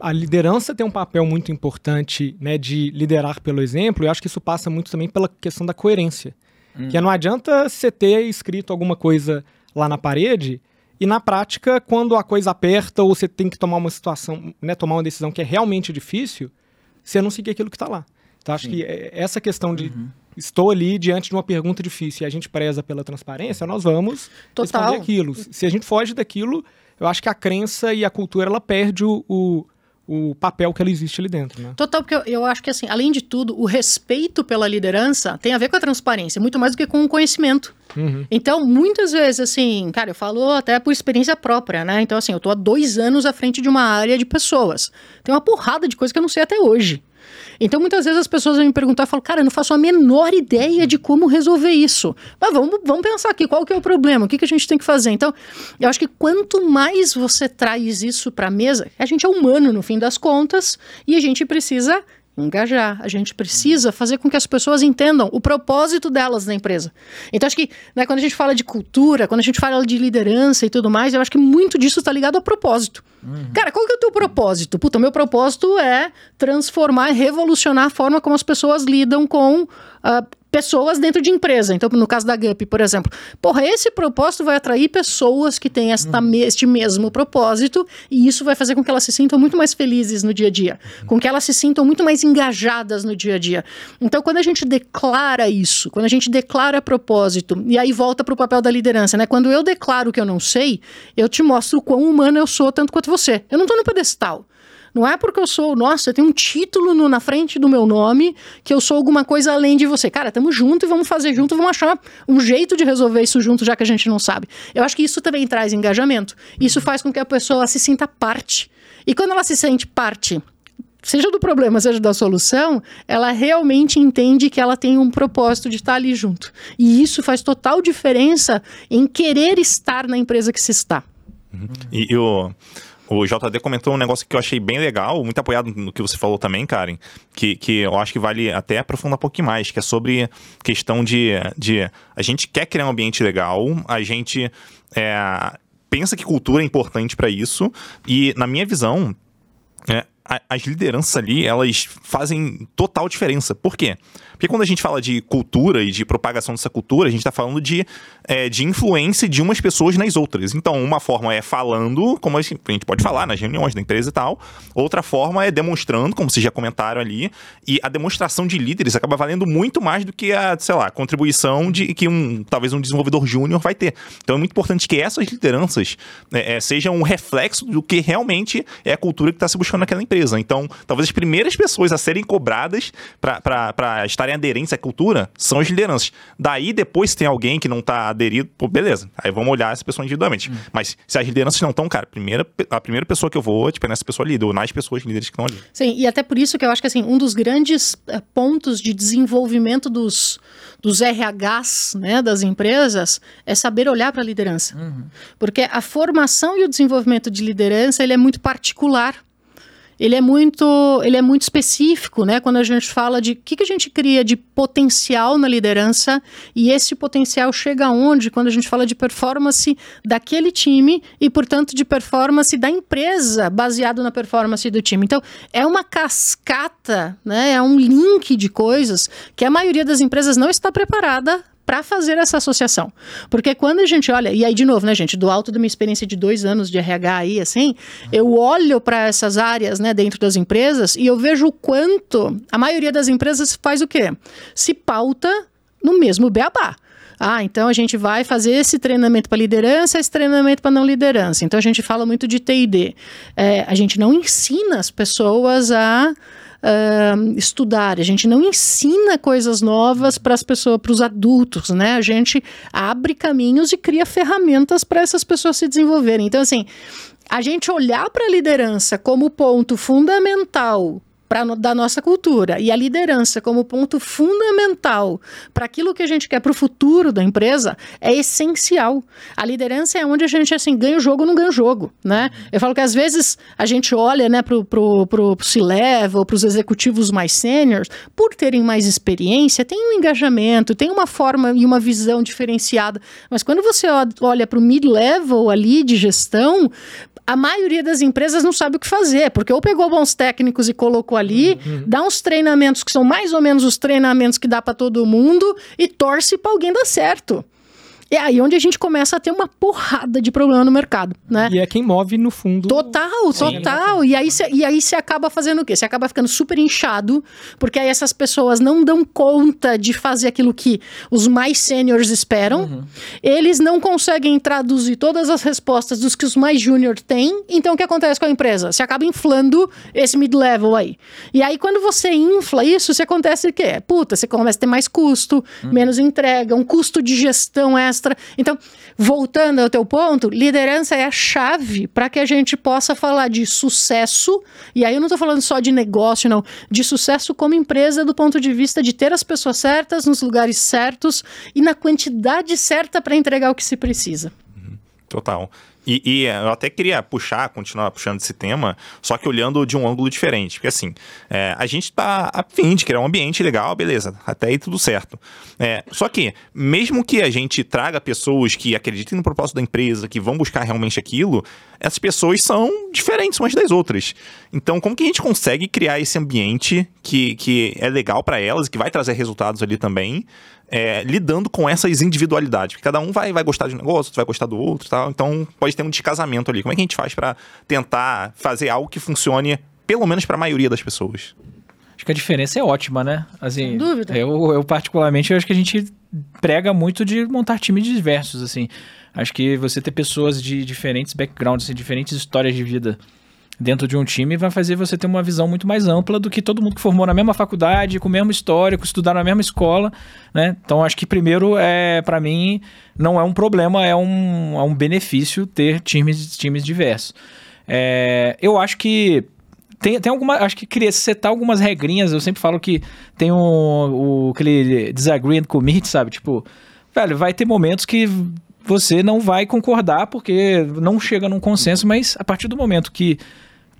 a liderança tem um papel muito importante né, de liderar pelo exemplo, e acho que isso passa muito também pela questão da coerência. Hum. Que não adianta você ter escrito alguma coisa lá na parede e na prática, quando a coisa aperta ou você tem que tomar uma situação, né, tomar uma decisão que é realmente difícil, você não seguir aquilo que está lá. Então acho Sim. que é, essa questão de uhum. Estou ali diante de uma pergunta difícil e a gente preza pela transparência, nós vamos Total. responder aquilo. Se a gente foge daquilo, eu acho que a crença e a cultura ela perde o, o, o papel que ela existe ali dentro. Né? Total, porque eu, eu, acho que, assim, além de tudo, o respeito pela liderança tem a ver com a transparência, muito mais do que com o conhecimento. Uhum. Então, muitas vezes, assim, cara, eu falo até por experiência própria, né? Então, assim, eu tô há dois anos à frente de uma área de pessoas. Tem uma porrada de coisa que eu não sei até hoje. Então, muitas vezes as pessoas vêm me perguntar, falo, cara, eu não faço a menor ideia de como resolver isso. Mas vamos, vamos pensar aqui, qual que é o problema? O que, que a gente tem que fazer? Então, eu acho que quanto mais você traz isso para a mesa, a gente é humano no fim das contas, e a gente precisa engajar. A gente precisa fazer com que as pessoas entendam o propósito delas na empresa. Então, acho que né, quando a gente fala de cultura, quando a gente fala de liderança e tudo mais, eu acho que muito disso está ligado ao propósito. Uhum. Cara, qual que é o teu propósito? Puta, o meu propósito é transformar, revolucionar a forma como as pessoas lidam com uh, pessoas dentro de empresa. Então, no caso da GUP, por exemplo, porra, esse propósito vai atrair pessoas que têm esta, uhum. este mesmo propósito e isso vai fazer com que elas se sintam muito mais felizes no dia a dia, uhum. com que elas se sintam muito mais engajadas no dia a dia. Então, quando a gente declara isso, quando a gente declara propósito, e aí volta para o papel da liderança, né? Quando eu declaro que eu não sei, eu te mostro o quão humano eu sou, tanto quanto você. Eu não estou no pedestal. Não é porque eu sou, nossa, tem um título no, na frente do meu nome que eu sou alguma coisa além de você. Cara, tamo junto e vamos fazer junto, vamos achar um jeito de resolver isso junto, já que a gente não sabe. Eu acho que isso também traz engajamento. Isso faz com que a pessoa se sinta parte. E quando ela se sente parte seja do problema, seja da solução, ela realmente entende que ela tem um propósito de estar ali junto. E isso faz total diferença em querer estar na empresa que se está. Uhum. E o. O JD comentou um negócio que eu achei bem legal, muito apoiado no que você falou também, Karen, que, que eu acho que vale até aprofundar um pouquinho mais, que é sobre questão de, de a gente quer criar um ambiente legal, a gente é, pensa que cultura é importante para isso, e na minha visão, é, as lideranças ali, elas fazem total diferença. Por quê? Porque quando a gente fala de cultura e de propagação dessa cultura, a gente está falando de, é, de influência de umas pessoas nas outras. Então, uma forma é falando, como a gente pode falar nas reuniões da empresa e tal. Outra forma é demonstrando, como vocês já comentaram ali. E a demonstração de líderes acaba valendo muito mais do que a, sei lá, contribuição de que um talvez um desenvolvedor júnior vai ter. Então, é muito importante que essas lideranças é, é, sejam um reflexo do que realmente é a cultura que está se buscando naquela empresa. Então, talvez as primeiras pessoas a serem cobradas para estarem em aderência à cultura são as lideranças. Daí, depois, se tem alguém que não está aderido, pô, beleza. Aí vamos olhar essa pessoa individualmente. Hum. Mas se as lideranças não estão, cara, primeira, a primeira pessoa que eu vou, tipo, é nessa pessoa líder, ou nas pessoas líderes que estão ali. Sim, e até por isso que eu acho que, assim, um dos grandes eh, pontos de desenvolvimento dos, dos RHs, né, das empresas, é saber olhar para a liderança. Uhum. Porque a formação e o desenvolvimento de liderança, ele é muito particular ele é muito, ele é muito específico, né? Quando a gente fala de o que, que a gente cria de potencial na liderança e esse potencial chega aonde quando a gente fala de performance daquele time e, portanto, de performance da empresa baseado na performance do time. Então, é uma cascata, né? É um link de coisas que a maioria das empresas não está preparada para fazer essa associação. Porque quando a gente olha, e aí de novo, né, gente, do alto da minha experiência de dois anos de RH aí, assim, eu olho para essas áreas, né, dentro das empresas e eu vejo o quanto a maioria das empresas faz o quê? Se pauta no mesmo beabá. Ah, então a gente vai fazer esse treinamento para liderança, esse treinamento para não liderança. Então a gente fala muito de TD. É, a gente não ensina as pessoas a uh, estudar, a gente não ensina coisas novas para as pessoas, para os adultos, né? A gente abre caminhos e cria ferramentas para essas pessoas se desenvolverem. Então, assim, a gente olhar para a liderança como ponto fundamental pra, da nossa cultura e a liderança como ponto fundamental para aquilo que a gente quer para o futuro da empresa é essencial. A liderança é onde a gente assim ganha o jogo, não ganha o jogo, né? Eu falo que às vezes a gente olha, né, pro pro, pro, pro C-level, para os executivos mais sêniores, por terem mais experiência, tem um engajamento, tem uma forma e uma visão diferenciada. Mas quando você olha para o mid-level ali de gestão, a maioria das empresas não sabe o que fazer, porque ou pegou bons técnicos e colocou ali, uhum. dá uns treinamentos que são mais ou menos os treinamentos que dá para todo mundo e torce para alguém dar certo. É aí onde a gente começa a ter uma porrada de problema no mercado, né? E é quem move no fundo. Total, total. E aí, cê, e aí você acaba fazendo o quê? Você acaba ficando super inchado, porque aí essas pessoas não dão conta de fazer aquilo que os mais sêniores esperam. Uhum. Eles não conseguem traduzir todas as respostas dos que os mais júnior têm. Então o que acontece com a empresa? Você acaba inflando esse mid-level aí. E aí quando você infla isso, você acontece o quê? Puta, você começa a ter mais custo, uhum. menos entrega, um custo de gestão extra Então, voltando ao teu ponto, liderança é a chave para que a gente possa falar de sucesso, e aí eu não estou falando só de negócio, não, de sucesso como empresa do ponto de vista de ter as pessoas certas, nos lugares certos e na quantidade certa para entregar o que se precisa. Total. E, e, eu até queria puxar, continuar puxando esse tema, só que olhando de um ângulo diferente. Porque assim, é, a gente está a fim de criar um ambiente legal, beleza, até aí tudo certo. É, só que, mesmo que a gente traga pessoas que acreditem no propósito da empresa, que vão buscar realmente aquilo, essas pessoas são diferentes umas das outras. Então, como que a gente consegue criar esse ambiente que, que é legal para elas, que vai trazer resultados ali também, é, lidando com essas individualidades. Porque cada um vai, vai gostar de um negócio, outro vai gostar do outro tal. Então pode ter um descasamento ali. Como é que a gente faz para tentar fazer algo que funcione, pelo menos para a maioria das pessoas? Acho que a diferença é ótima, né? Assim, Sem dúvida. Eu, eu, particularmente, eu acho que a gente prega muito de montar times diversos, assim. Acho que você ter pessoas de diferentes backgrounds, assim, diferentes histórias de vida dentro de um time vai fazer você ter uma visão muito mais ampla do que todo mundo que formou na mesma faculdade, com o mesmo histórico, estudar na mesma escola, né? Então acho que primeiro é para mim não é um problema, é um, é um benefício ter times, times diversos. É, eu acho que tem, tem alguma. Acho que queria setar algumas regrinhas. Eu sempre falo que tem um, o, aquele disagree and commit, sabe? Tipo, velho, vai ter momentos que você não vai concordar porque não chega num consenso, mas a partir do momento que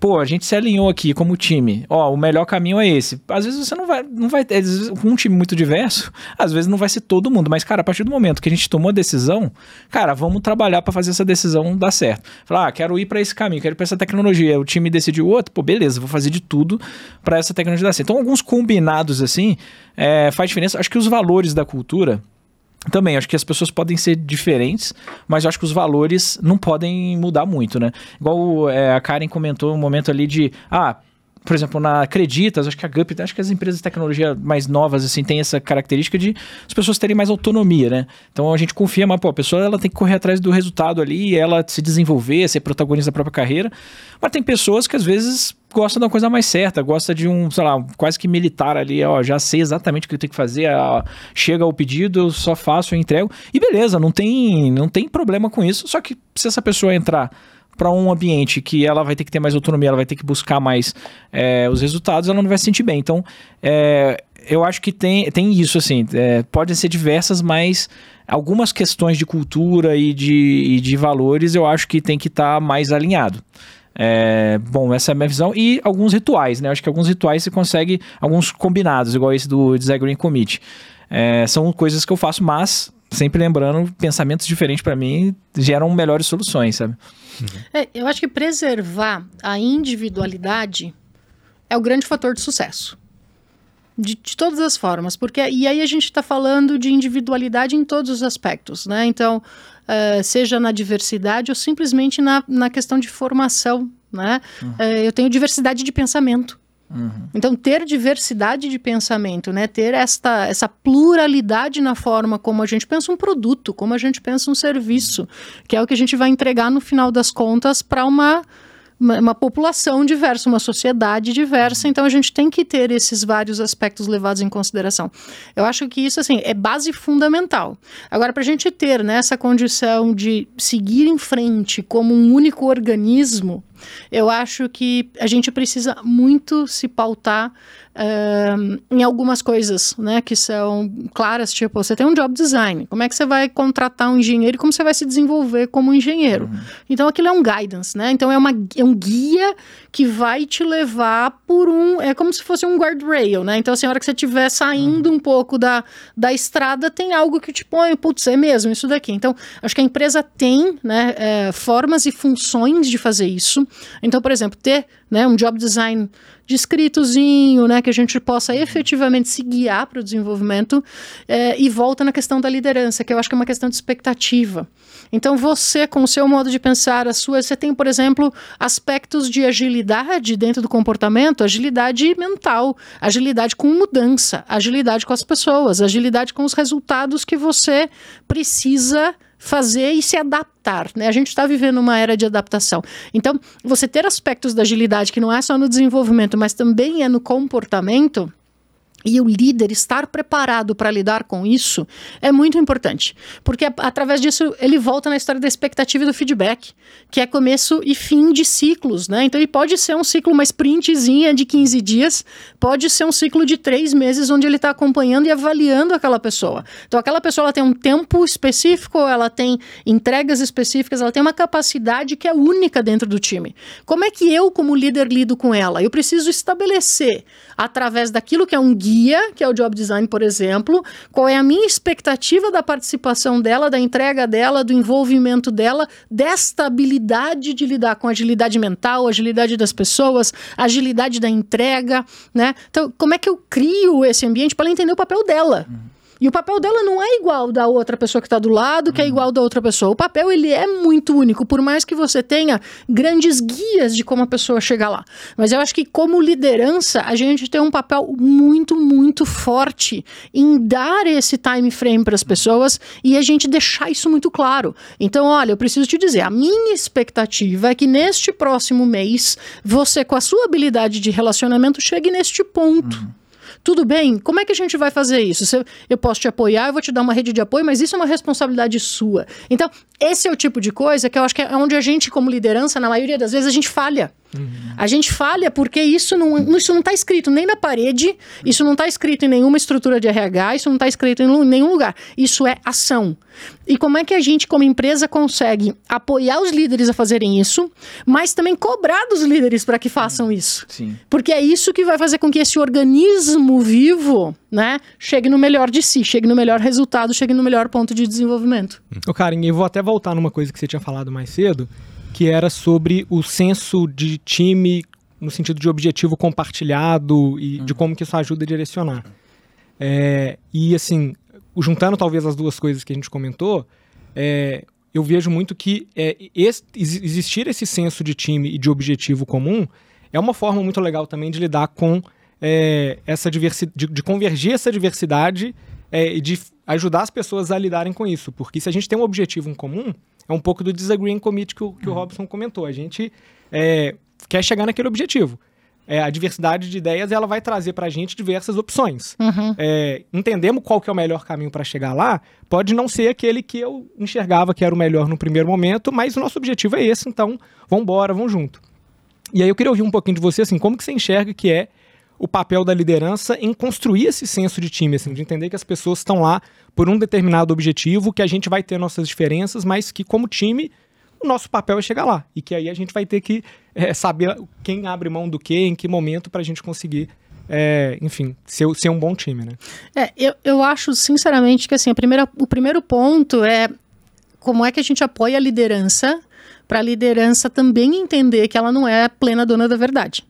pô, a gente se alinhou aqui como time, ó, o melhor caminho é esse. Às vezes você não vai, não vai ter, com um time muito diverso, às vezes não vai ser todo mundo, mas, cara, a partir do momento que a gente tomou a decisão, cara, vamos trabalhar para fazer essa decisão dar certo. Falar, ah, quero ir para esse caminho, quero ir pra essa tecnologia, o time decidiu outro, pô, beleza, vou fazer de tudo para essa tecnologia dar certo. Então, alguns combinados assim, é, faz diferença. Acho que os valores da cultura, também, acho que as pessoas podem ser diferentes, mas acho que os valores não podem mudar muito, né? Igual é, a Karen comentou um momento ali de, ah, por exemplo, na Acreditas, acho que a Gup, acho que as empresas de tecnologia mais novas, assim, têm essa característica de as pessoas terem mais autonomia, né? Então a gente confia, mas, pô, a pessoa ela tem que correr atrás do resultado ali, ela se desenvolver, ser protagonista da própria carreira. Mas tem pessoas que às vezes gostam da coisa mais certa, gosta de um, sei lá, quase que militar ali, ó, já sei exatamente o que eu tenho que fazer, ó, chega o pedido, eu só faço, eu entrego. E beleza, não tem, não tem problema com isso, só que se essa pessoa entrar para um ambiente que ela vai ter que ter mais autonomia, ela vai ter que buscar mais é, os resultados, ela não vai se sentir bem. Então, é, eu acho que tem, tem isso, assim, é, podem ser diversas, mas algumas questões de cultura e de, e de valores eu acho que tem que estar tá mais alinhado. É, bom, essa é a minha visão. E alguns rituais, né? Eu acho que alguns rituais você consegue, alguns combinados, igual esse do Disagreeing Commit. É, são coisas que eu faço, mas sempre lembrando, pensamentos diferentes para mim geram melhores soluções, sabe? Uhum. É, eu acho que preservar a individualidade é o grande fator de sucesso. De, de, todas as formas, porque e aí a gente está falando de individualidade em todos os aspectos, né? Então, uh, seja na diversidade ou simplesmente na, na questão de formação, né? Uhum. Uh, eu tenho diversidade de pensamento. Uhum. Então, ter diversidade de pensamento, né? ter esta, essa pluralidade na forma como a gente pensa um produto, como a gente pensa um serviço, que é o que a gente vai entregar no final das contas para uma uma, população diversa, uma sociedade diversa, então a gente tem que ter esses vários aspectos levados em consideração. Eu acho que isso, assim, é base fundamental. Agora, para a gente ter né, essa condição de seguir em frente como um único organismo, eu acho que a gente precisa muito se pautar uh, em algumas coisas, né, que são claras, tipo, você tem um job design, como é que você vai contratar um engenheiro e como você vai se desenvolver como engenheiro. Uhum. Então, aquilo é um guidance, né, então é, uma, é um guia que vai te levar por um, é como se fosse um guardrail, né, então assim, a hora que você estiver saindo uhum. um pouco da, da estrada, tem algo que te põe, putz, é mesmo isso daqui. Então, acho que a empresa tem, né, é, formas e funções de fazer isso. Então, por exemplo, ter né, um job design descritozinho, né, que a gente possa efetivamente se guiar para o desenvolvimento é, e volta na questão da liderança, que eu acho que é uma questão de expectativa. Então você, com o seu modo de pensar, a sua, você tem, por exemplo, aspectos de agilidade dentro do comportamento, agilidade mental, agilidade com mudança, agilidade com as pessoas, agilidade com os resultados que você precisa fazer e se adaptar. Né? A gente está vivendo uma era de adaptação. Então, você ter aspectos da agilidade que não é só no desenvolvimento, mas também é no comportamento e o líder estar preparado para lidar com isso é muito importante, porque através disso ele volta na história da expectativa e do feedback, que é começo e fim de ciclos, né? Então ele pode ser um ciclo, uma sprintzinha de 15 dias, pode ser um ciclo de três meses, onde ele está acompanhando e avaliando aquela pessoa. Então aquela pessoa ela tem um tempo específico, ela tem entregas específicas, ela tem uma capacidade que é única dentro do time. Como é que eu, como líder, lido com ela? Eu preciso estabelecer através daquilo que é um guia, que é o job design, por exemplo, qual é a minha expectativa da participação dela, da entrega dela, do envolvimento dela, desta habilidade de lidar com agilidade mental, agilidade das pessoas, agilidade da entrega, né? Então, como é que eu crio esse ambiente para ela entender o papel dela? Uhum. E o papel dela não é igual da outra pessoa que está do lado, que é igual da outra pessoa. O papel ele é muito único, por mais que você tenha grandes guias de como a pessoa chega lá. Mas eu acho que como liderança, a gente tem um papel muito, muito forte em dar esse time frame para as pessoas e a gente deixar isso muito claro. Então, olha, eu preciso te dizer, a minha expectativa é que neste próximo mês, você com a sua habilidade de relacionamento chegue neste ponto. Uhum. Tudo bem, como é que a gente vai fazer isso? eu posso te apoiar, eu vou te dar uma rede de apoio, mas isso é uma responsabilidade sua. Então, esse é o tipo de coisa que eu acho que é onde a gente, como liderança, na maioria das vezes, a gente falha. Uhum. A gente falha porque isso não isso não está escrito nem na parede, isso não está escrito em nenhuma estrutura de RH, isso não está escrito em nenhum lugar. Isso é ação. E como é que a gente, como empresa, consegue apoiar os líderes a fazerem isso, mas também cobrar dos líderes para que façam isso? Sim. Porque é isso que vai fazer com que esse organismo vivo né, chegue no melhor de si, chegue no melhor resultado, chegue no melhor ponto de desenvolvimento. Ô, Karen, eu vou até voltar numa coisa que você tinha falado mais cedo, que era sobre o senso de time no sentido de objetivo compartilhado e uhum. de como que isso ajuda a direcionar. É, e assim, juntando talvez as duas coisas que a gente comentou, é, eu vejo muito que é, esse, existir esse senso de time e de objetivo comum é uma forma muito legal também de lidar com é, essa diversidade, de, de, convergir essa diversidade é, e de ajudar as pessoas a lidarem com isso. Porque se a gente tem um objetivo em comum, é um pouco do disagreeing commit que o, que o uhum. Robson comentou. A gente é, quer chegar naquele objetivo. É, a diversidade de ideias ela vai trazer para a gente diversas opções. Uhum. É, entendemos qual que é o melhor caminho para chegar lá, pode não ser aquele que eu enxergava que era o melhor no primeiro momento, mas o nosso objetivo é esse, então vamos embora, vamos junto. E aí eu queria ouvir um pouquinho de você, assim, como que você enxerga que é o papel da liderança em construir esse senso de time, assim, de entender que as pessoas estão lá por um determinado objetivo, que a gente vai ter nossas diferenças, mas que como time o nosso papel é chegar lá e que aí a gente vai ter que é, saber quem abre mão do que, em que momento para a gente conseguir é, enfim, ser, ser um bom time, né? É, eu, eu acho, sinceramente, que assim, a primeira, o primeiro ponto é como é que a gente apoia a liderança para a liderança também entender que ela não é plena dona da verdade.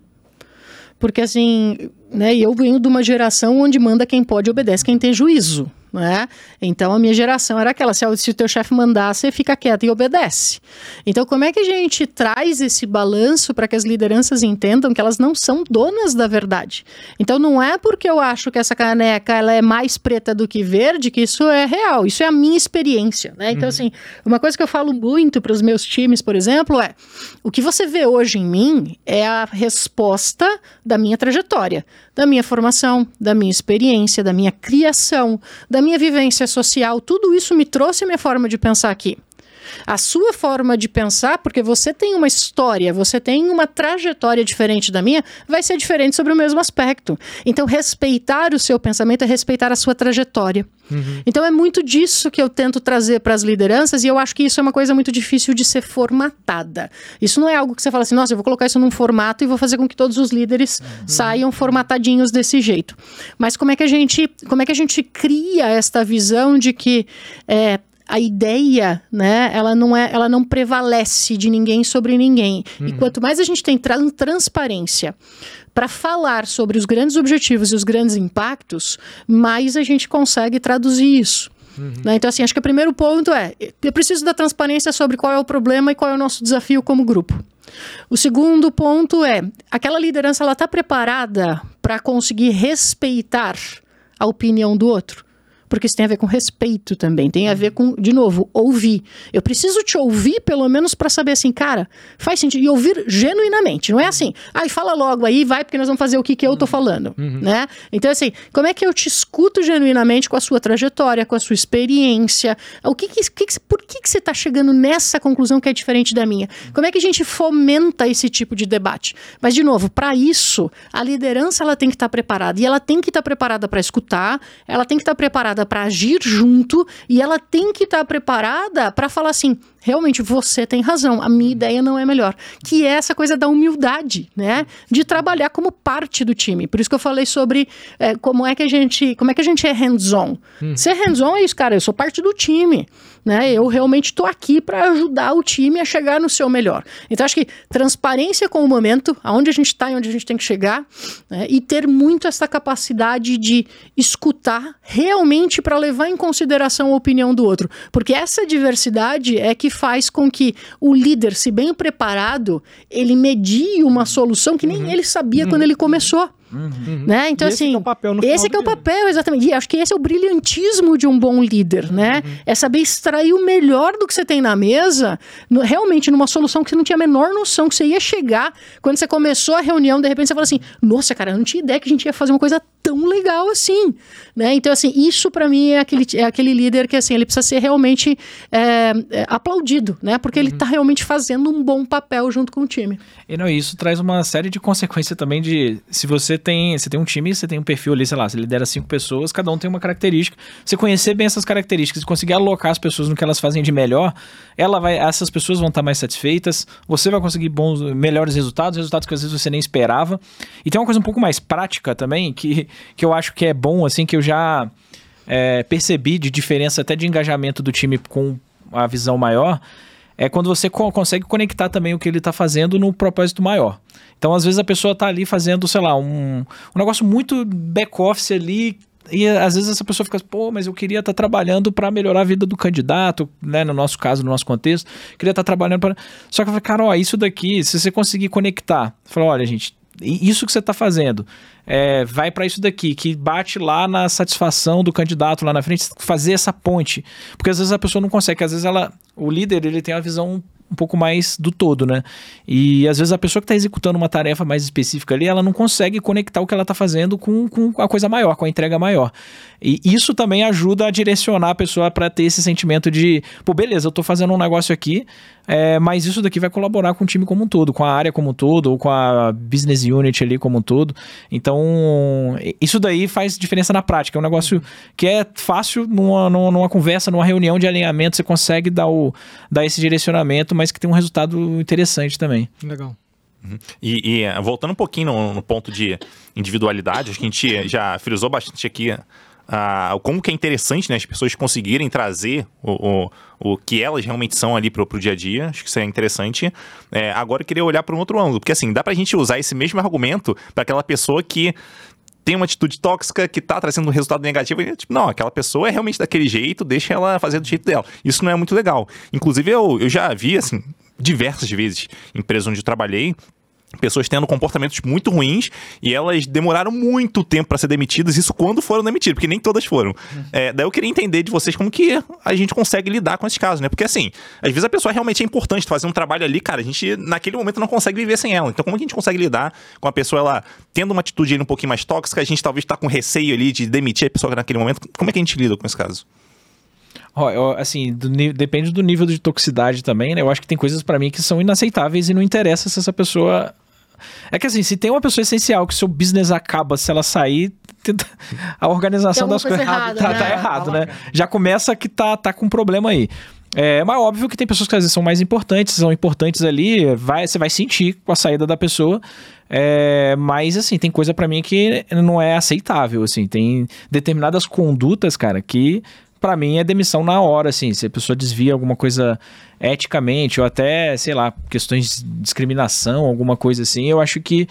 Porque assim, né, eu venho de uma geração onde manda quem pode obedece quem tem juízo né? Então a minha geração era aquela, se, se o teu chefe mandar, você fica quieto e obedece. Então como é que a gente traz esse balanço para que as lideranças entendam que elas não são donas da verdade? Então não é porque eu acho que essa caneca ela é mais preta do que verde que isso é real, isso é a minha experiência, né? Então uhum. assim, uma coisa que eu falo muito para os meus times, por exemplo, é o que você vê hoje em mim é a resposta da minha trajetória, da minha formação, da minha experiência, da minha criação, da minha vivência social, tudo isso me trouxe a minha forma de pensar aqui. A sua forma de pensar, porque você tem uma história, você tem uma trajetória diferente da minha, vai ser diferente sobre o mesmo aspecto. Então, respeitar o seu pensamento é respeitar a sua trajetória. Uhum. Então, é muito disso que eu tento trazer para as lideranças, e eu acho que isso é uma coisa muito difícil de ser formatada. Isso não é algo que você fala assim, nossa, eu vou colocar isso num formato e vou fazer com que todos os líderes uhum. saiam formatadinhos desse jeito. Mas como é que a gente, como é que a gente cria esta visão de que é, a ideia, né, ela não é, ela não prevalece de ninguém sobre ninguém. Uhum. E quanto mais a gente tem tra transparência para falar sobre os grandes objetivos e os grandes impactos, mais a gente consegue traduzir isso. Uhum. Né? Então, assim, acho que o primeiro ponto é: eu preciso da transparência sobre qual é o problema e qual é o nosso desafio como grupo. O segundo ponto é: aquela liderança ela está preparada para conseguir respeitar a opinião do outro. Porque isso tem a ver com respeito também, tem a ver com, de novo, ouvir. Eu preciso te ouvir pelo menos para saber assim, cara, faz sentido e ouvir genuinamente. Não é assim, ai, fala logo aí, vai porque nós vamos fazer o que que eu tô falando, né? Então assim, como é que eu te escuto genuinamente com a sua trajetória, com a sua experiência? O que que, que por que que você tá chegando nessa conclusão que é diferente da minha? Como é que a gente fomenta esse tipo de debate? Mas de novo, para isso, a liderança ela tem que estar preparada e ela tem que estar preparada para escutar, ela tem que estar preparada para agir junto e ela tem que estar preparada para falar assim: realmente você tem razão, a minha ideia não é melhor. Que é essa coisa da humildade, né? De trabalhar como parte do time. Por isso que eu falei sobre é, como é que a gente, como é que a gente é hands-on. Ser hands-on é isso, cara. Eu sou parte do time, né? Eu realmente estou aqui para ajudar o time a chegar no seu melhor. Então acho que transparência com o momento, aonde a gente está e onde a gente tem que chegar, né? e ter muito essa capacidade de escutar realmente para levar em consideração a opinião do outro, porque essa diversidade é que faz com que o líder, se bem preparado, ele medie uma solução que nem ele sabia quando ele começou. Né? Então, esse assim, é o papel esse é o dia. papel, exatamente. E acho que esse é o brilhantismo de um bom líder, né? É saber extrair o melhor do que você tem na mesa, no- realmente numa solução que você não tinha a menor noção que você ia chegar. Quando você começou a reunião, de repente você fala assim: Nossa, cara, eu não tinha ideia que a gente ia fazer uma coisa tão legal assim, né? Então, assim, isso pra mim é aquele, é aquele líder que, assim, ele precisa ser realmente é, é, aplaudido, né? Porque ele tá realmente fazendo um bom papel junto com o time. E não, isso traz uma série de consequências também de se você tem, você tem um time, você tem um perfil ali, sei lá, você lidera cinco pessoas, cada um tem uma característica. Você conhecer bem essas características e conseguir alocar as pessoas no que elas fazem de melhor, ela vai, essas pessoas vão estar mais satisfeitas, você vai conseguir bons, melhores resultados, resultados que às vezes você nem esperava. E tem uma coisa um pouco mais prática também, que, que eu acho que é bom, assim, que eu já é, percebi de diferença até de engajamento do time com a visão maior, é quando você co- consegue conectar também o que ele está fazendo no propósito maior. Então, às vezes, a pessoa está ali fazendo, sei lá, um, um negócio muito back-office ali. E às vezes essa pessoa fica, pô, mas eu queria estar trabalhando para melhorar a vida do candidato, né? No nosso caso, no nosso contexto, queria estar trabalhando para. Só que eu falei, cara, ó, isso daqui, se você conseguir conectar, falar, olha, gente, isso que você está fazendo é, vai para isso daqui, que bate lá na satisfação do candidato lá na frente, fazer essa ponte. Porque às vezes a pessoa não consegue, às vezes ela, o líder ele tem uma visão um pouco mais do todo, né? E às vezes a pessoa que está executando uma tarefa mais específica ali, ela não consegue conectar o que ela está fazendo com, com a coisa maior, com a entrega maior. E isso também ajuda a direcionar a pessoa para ter esse sentimento de, pô, beleza, eu estou fazendo um negócio aqui, é, mas isso daqui vai colaborar com o time como um todo, com a área como um todo, ou com a business unit ali como um todo. Então, isso daí faz diferença na prática. É um negócio que é fácil numa, numa, numa conversa, numa reunião de alinhamento, você consegue dar, o, dar esse direcionamento, mas que tem um resultado interessante também. Legal. E, e, eh, voltando um pouquinho no, no ponto de individualidade, acho que a gente já frisou bastante aqui ah, como que é interessante né, as pessoas conseguirem trazer o, o, o que elas realmente são ali pro, pro dia a dia. Acho que isso é interessante. É, agora eu queria olhar para um outro ângulo, porque assim, dá pra gente usar esse mesmo argumento para aquela pessoa que tem uma atitude tóxica que tá trazendo um resultado negativo. E, tipo, não, aquela pessoa é realmente daquele jeito, deixa ela fazer do jeito dela. Isso não é muito legal. Inclusive, eu, eu já vi, assim, diversas vezes, em empresas onde eu trabalhei, pessoas tendo comportamentos muito ruins e elas demoraram muito tempo para ser demitidas, isso quando foram demitidas, porque nem todas foram. É, daí eu queria entender de vocês como que a gente consegue lidar com esses casos, né? Porque assim, às vezes a pessoa realmente é importante fazer um trabalho ali, cara, a gente naquele momento não consegue viver sem ela. Então como que a gente consegue lidar com a pessoa, ela tendo uma atitude ali um pouquinho mais tóxica, a gente talvez tá com receio ali de demitir a pessoa naquele momento. Como é que a gente lida com esse caso? Assim, do depende do nível de toxicidade também, né? Eu acho que tem coisas pra mim que são inaceitáveis e não interessa se essa pessoa. É que assim, se tem uma pessoa essencial que seu business acaba se ela sair, a organização das coisa coisas errada, tá, né? tá errado, né? Já começa que tá, tá com problema aí. É, mas óbvio que tem pessoas que às vezes são mais importantes, são importantes ali, vai, você vai sentir com a saída da pessoa. É, mas assim, tem coisa pra mim que não é aceitável, assim, tem determinadas condutas, cara, que pra mim é demissão na hora, assim, se a pessoa desvia alguma coisa eticamente ou até, sei lá, questões de discriminação, alguma coisa assim, eu acho que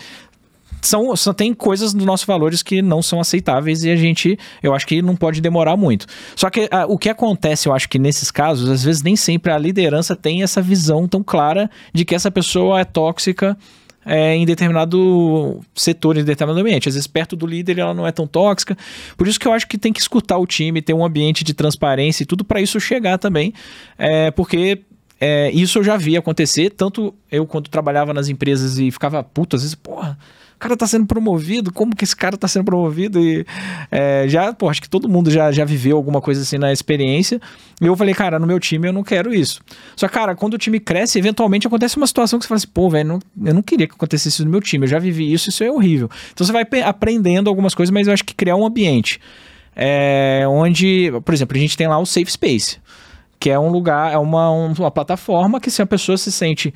são, só tem coisas dos nossos valores que não são aceitáveis e a gente, eu acho que não pode demorar muito. Só que ah, o que acontece, eu acho que nesses casos, às vezes nem sempre a liderança tem essa visão tão clara de que essa pessoa é tóxica é, em determinado setor, em determinado ambiente. Às vezes, perto do líder, ela não é tão tóxica. Por isso que eu acho que tem que escutar o time, ter um ambiente de transparência e tudo para isso chegar também. É, porque é, isso eu já vi acontecer, tanto eu quando trabalhava nas empresas e ficava puto, às vezes, porra cara tá sendo promovido, como que esse cara tá sendo promovido? E é, já, pô, acho que todo mundo já, já viveu alguma coisa assim na experiência. E eu falei, cara, no meu time eu não quero isso. Só cara, quando o time cresce, eventualmente acontece uma situação que você fala assim, pô, velho, eu não queria que acontecesse isso no meu time, eu já vivi isso, isso é horrível. Então você vai aprendendo algumas coisas, mas eu acho que criar um ambiente é, onde, por exemplo, a gente tem lá o Safe Space que é um lugar, é uma, uma plataforma que se a pessoa se sente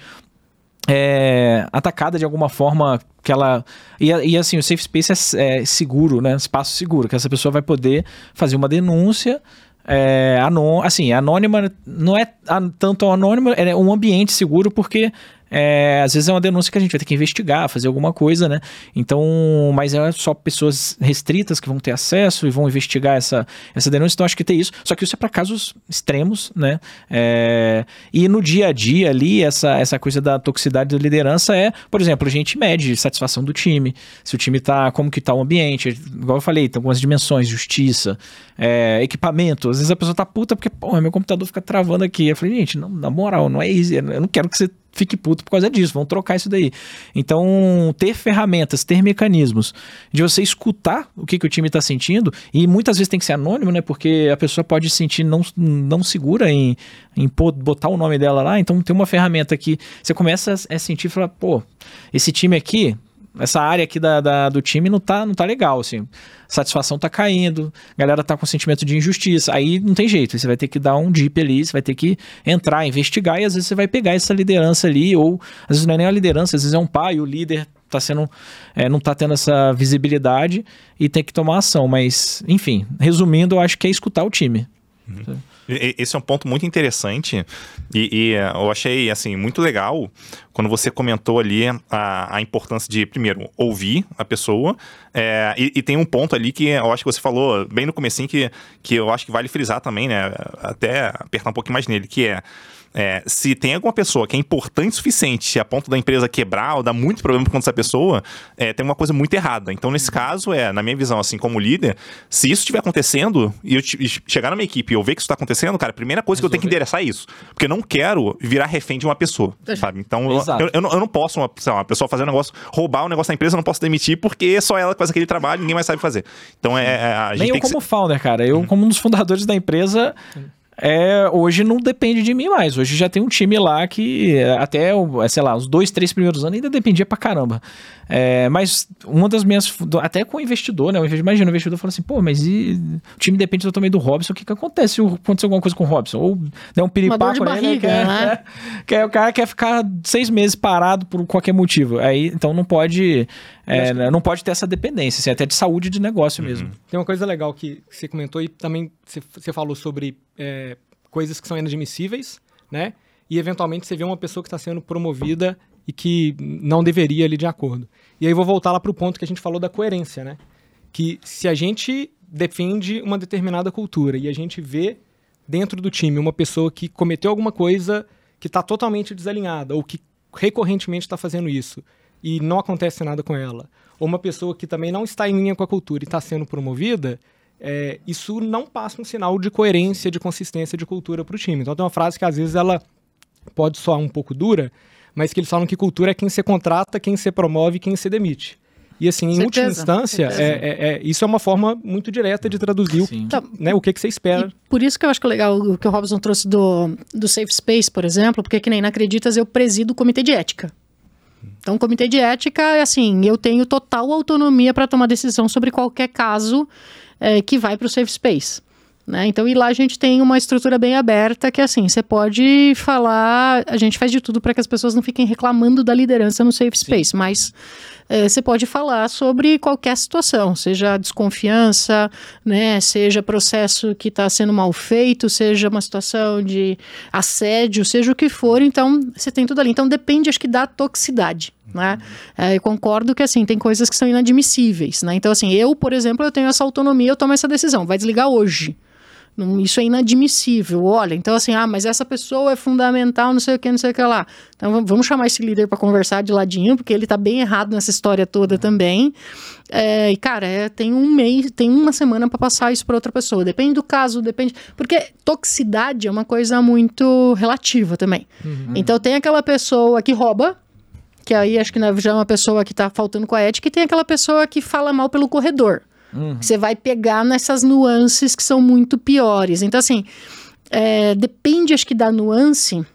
é, atacada de alguma forma que ela e, e assim o safe space é, é, seguro né? Espaço seguro que essa pessoa vai poder fazer uma denúncia é, anô, assim anônima não é tanto anônima é um ambiente seguro porque é, às vezes é uma denúncia que a gente vai ter que investigar, fazer alguma coisa, né? Então, mas é só pessoas restritas que vão ter acesso e vão investigar essa, essa denúncia. Então, acho que tem isso. Só que isso é para casos extremos, né? É, e no dia a dia ali, essa, essa coisa da toxicidade da liderança é, por exemplo, a gente mede satisfação do time, se o time tá, como que tá o ambiente, igual eu falei, tem algumas dimensões, justiça, é, equipamento. Às vezes a pessoa tá puta porque, pô, meu computador fica travando aqui. Eu falei, gente, não, na moral, não é easy, eu não quero que você fique puto por causa disso, vamos trocar isso daí. Então, ter ferramentas, ter mecanismos de você escutar o que, que o time está sentindo, e muitas vezes tem que ser anônimo, né? Porque a pessoa pode se sentir não, não segura em, em botar o nome dela lá, então tem uma ferramenta que você começa a sentir e falar, pô, esse time aqui essa área aqui da, da, do time não tá, não tá legal, assim. Satisfação tá caindo, a galera tá com sentimento de injustiça. Aí não tem jeito, você vai ter que dar um dip ali, você vai ter que entrar, investigar, e às vezes você vai pegar essa liderança ali, ou às vezes não é nem a liderança, às vezes é um pai, o líder tá sendo, é, não tá tendo essa visibilidade e tem que tomar ação. Mas, enfim, resumindo, eu acho que é escutar o time. Uhum. Esse é um ponto muito interessante e, e, eu achei assim muito legal quando você comentou ali a, a importância de primeiro ouvir a pessoa é, e, e, tem um ponto ali que eu acho que você falou bem no comecinho que, que eu acho que vale frisar também, né? Até apertar um pouquinho mais nele, que é é, se tem alguma pessoa que é importante o suficiente a ponto da empresa quebrar ou dar muito problema por conta dessa pessoa, é, tem uma coisa muito errada. Então, nesse caso, é, na minha visão, assim, como líder, se isso estiver acontecendo e eu chegar na minha equipe e eu ver que isso está acontecendo, cara, a primeira coisa Resolver. que eu tenho que endereçar é isso. Porque eu não quero virar refém de uma pessoa, sabe? Então, eu, eu, eu, não, eu, não, posso, uma, lá, uma pessoa fazer um negócio, roubar o um negócio da empresa, eu não posso demitir porque é só ela que faz aquele trabalho ninguém mais sabe fazer. Então, é, é a gente Nem eu como ser... founder, cara. Eu, como um dos fundadores da empresa, é, hoje não depende de mim mais. Hoje já tem um time lá que até, sei lá, os dois, três primeiros anos ainda dependia pra caramba. É, mas uma das minhas. Até com o investidor, né? Imagina, o investidor fala assim: pô, mas e, o time depende totalmente do Robson. O que, que acontece se acontecer alguma coisa com o Robson? Ou der um piripaco de barriga, né? né? Que, o cara quer ficar seis meses parado por qualquer motivo. Aí, então não pode. É, que... Não pode ter essa dependência, assim, até de saúde de negócio uhum. mesmo. Tem uma coisa legal que você comentou e também você falou sobre é, coisas que são inadmissíveis, né? E eventualmente você vê uma pessoa que está sendo promovida e que não deveria ali de acordo. E aí vou voltar lá para o ponto que a gente falou da coerência, né? Que se a gente defende uma determinada cultura e a gente vê dentro do time uma pessoa que cometeu alguma coisa que está totalmente desalinhada ou que recorrentemente está fazendo isso e não acontece nada com ela, ou uma pessoa que também não está em linha com a cultura e está sendo promovida, é, isso não passa um sinal de coerência, de consistência de cultura para o time. Então tem uma frase que às vezes ela pode soar um pouco dura, mas que eles falam que cultura é quem se contrata, quem se promove, quem se demite. E assim, em última instância, é, é, é, isso é uma forma muito direta de traduzir o, que, né, o que, que você espera. E por isso que eu acho que é legal o que o Robson trouxe do, do Safe Space, por exemplo, porque que nem na Acreditas eu presido o comitê de ética. Então, o comitê de ética é assim, eu tenho total autonomia para tomar decisão sobre qualquer caso é, que vai para o Safe Space. Né? Então, e lá a gente tem uma estrutura bem aberta que, assim, você pode falar. A gente faz de tudo para que as pessoas não fiquem reclamando da liderança no safe space, Sim. mas é, você pode falar sobre qualquer situação, seja desconfiança, né, seja processo que está sendo mal feito, seja uma situação de assédio, seja o que for. Então, você tem tudo ali. Então, depende, acho que, da toxicidade. Né? É, eu concordo que assim tem coisas que são inadmissíveis, né? Então assim eu, por exemplo, eu tenho essa autonomia, eu tomo essa decisão, vai desligar hoje. Isso é inadmissível. Olha, então assim, ah, mas essa pessoa é fundamental, não sei o que, não sei o que lá. Então vamos- chamar esse líder para conversar de ladinho, porque ele tá bem errado nessa história toda também. É, e cara, é, tem um mês, tem uma semana para passar isso para outra pessoa. Depende do caso, depende. Porque toxicidade é uma coisa muito relativa também. Então tem aquela pessoa que rouba, que aí acho que né, já é uma pessoa que tá faltando com a ética, e tem aquela pessoa que fala mal pelo corredor. Você vai pegar nessas nuances que são muito piores. Então, assim, é, depende, acho que, da nuance,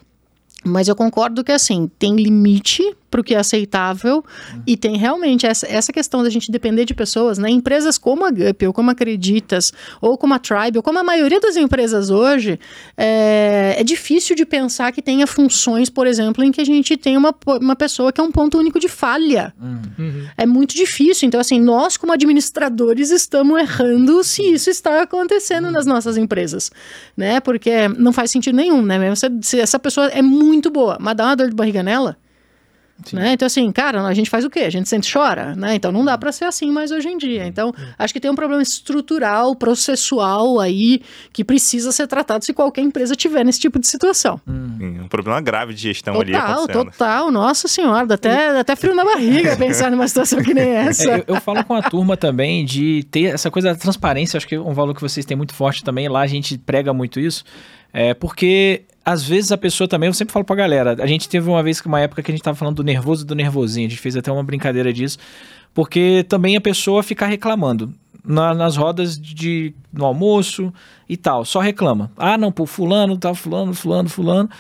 mas eu concordo que, assim, tem limite para o que é aceitável e tem realmente essa, essa questão da gente depender de pessoas, né? Empresas como a Gup, ou como a Acreditas, ou como a Tribe, ou como a maioria das empresas hoje, é, é difícil de pensar que tenha funções, por exemplo, em que a gente tem uma, uma pessoa que é um ponto único de falha. É muito difícil. Então, assim, nós, como administradores, estamos errando se isso está acontecendo nas nossas empresas, né? Porque não faz sentido nenhum, né? Mesmo se, se essa pessoa é muito boa, mas dá uma dor de barriga nela, né? Então, assim, cara, a gente faz o quê? A gente sempre chora, né? Então, não dá para ser assim mais hoje em dia. Então, acho que tem um problema estrutural, processual aí, que precisa ser tratado se qualquer empresa tiver nesse tipo de situação. Sim, um problema grave de gestão ali Total, total. Nossa senhora, dá até, dá até frio na barriga pensar numa situação que nem essa. É, eu, eu falo com a turma também de ter essa coisa da transparência, acho que é um valor que vocês têm muito forte também, lá a gente prega muito isso, é porque às vezes a pessoa também, eu sempre falo pra galera, a gente teve uma vez, uma época que a gente tava falando do nervoso e do nervosinho, a gente fez até uma brincadeira disso, porque também a pessoa fica reclamando na- nas rodas de, no almoço e tal, só reclama. Ah, não, pô, fulano, tá fulano, fulano, fulano.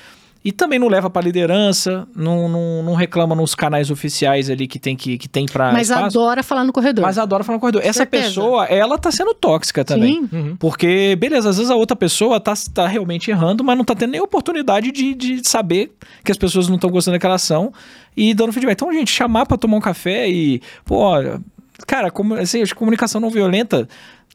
E também não leva pra liderança, não, não, não reclama nos canais oficiais ali que tem, que, que tem pra Mas espaço. adora falar no corredor. Mas adora falar no corredor. Essa Certeza. pessoa, ela tá sendo tóxica também. Sim. Porque, beleza, às vezes a outra pessoa tá, tá realmente errando, mas não tá tendo nem oportunidade de, de saber que as pessoas não estão gostando daquela ação e dando feedback. Então, gente, chamar pra tomar um café e, pô, cara, como, assim, acho que comunicação não violenta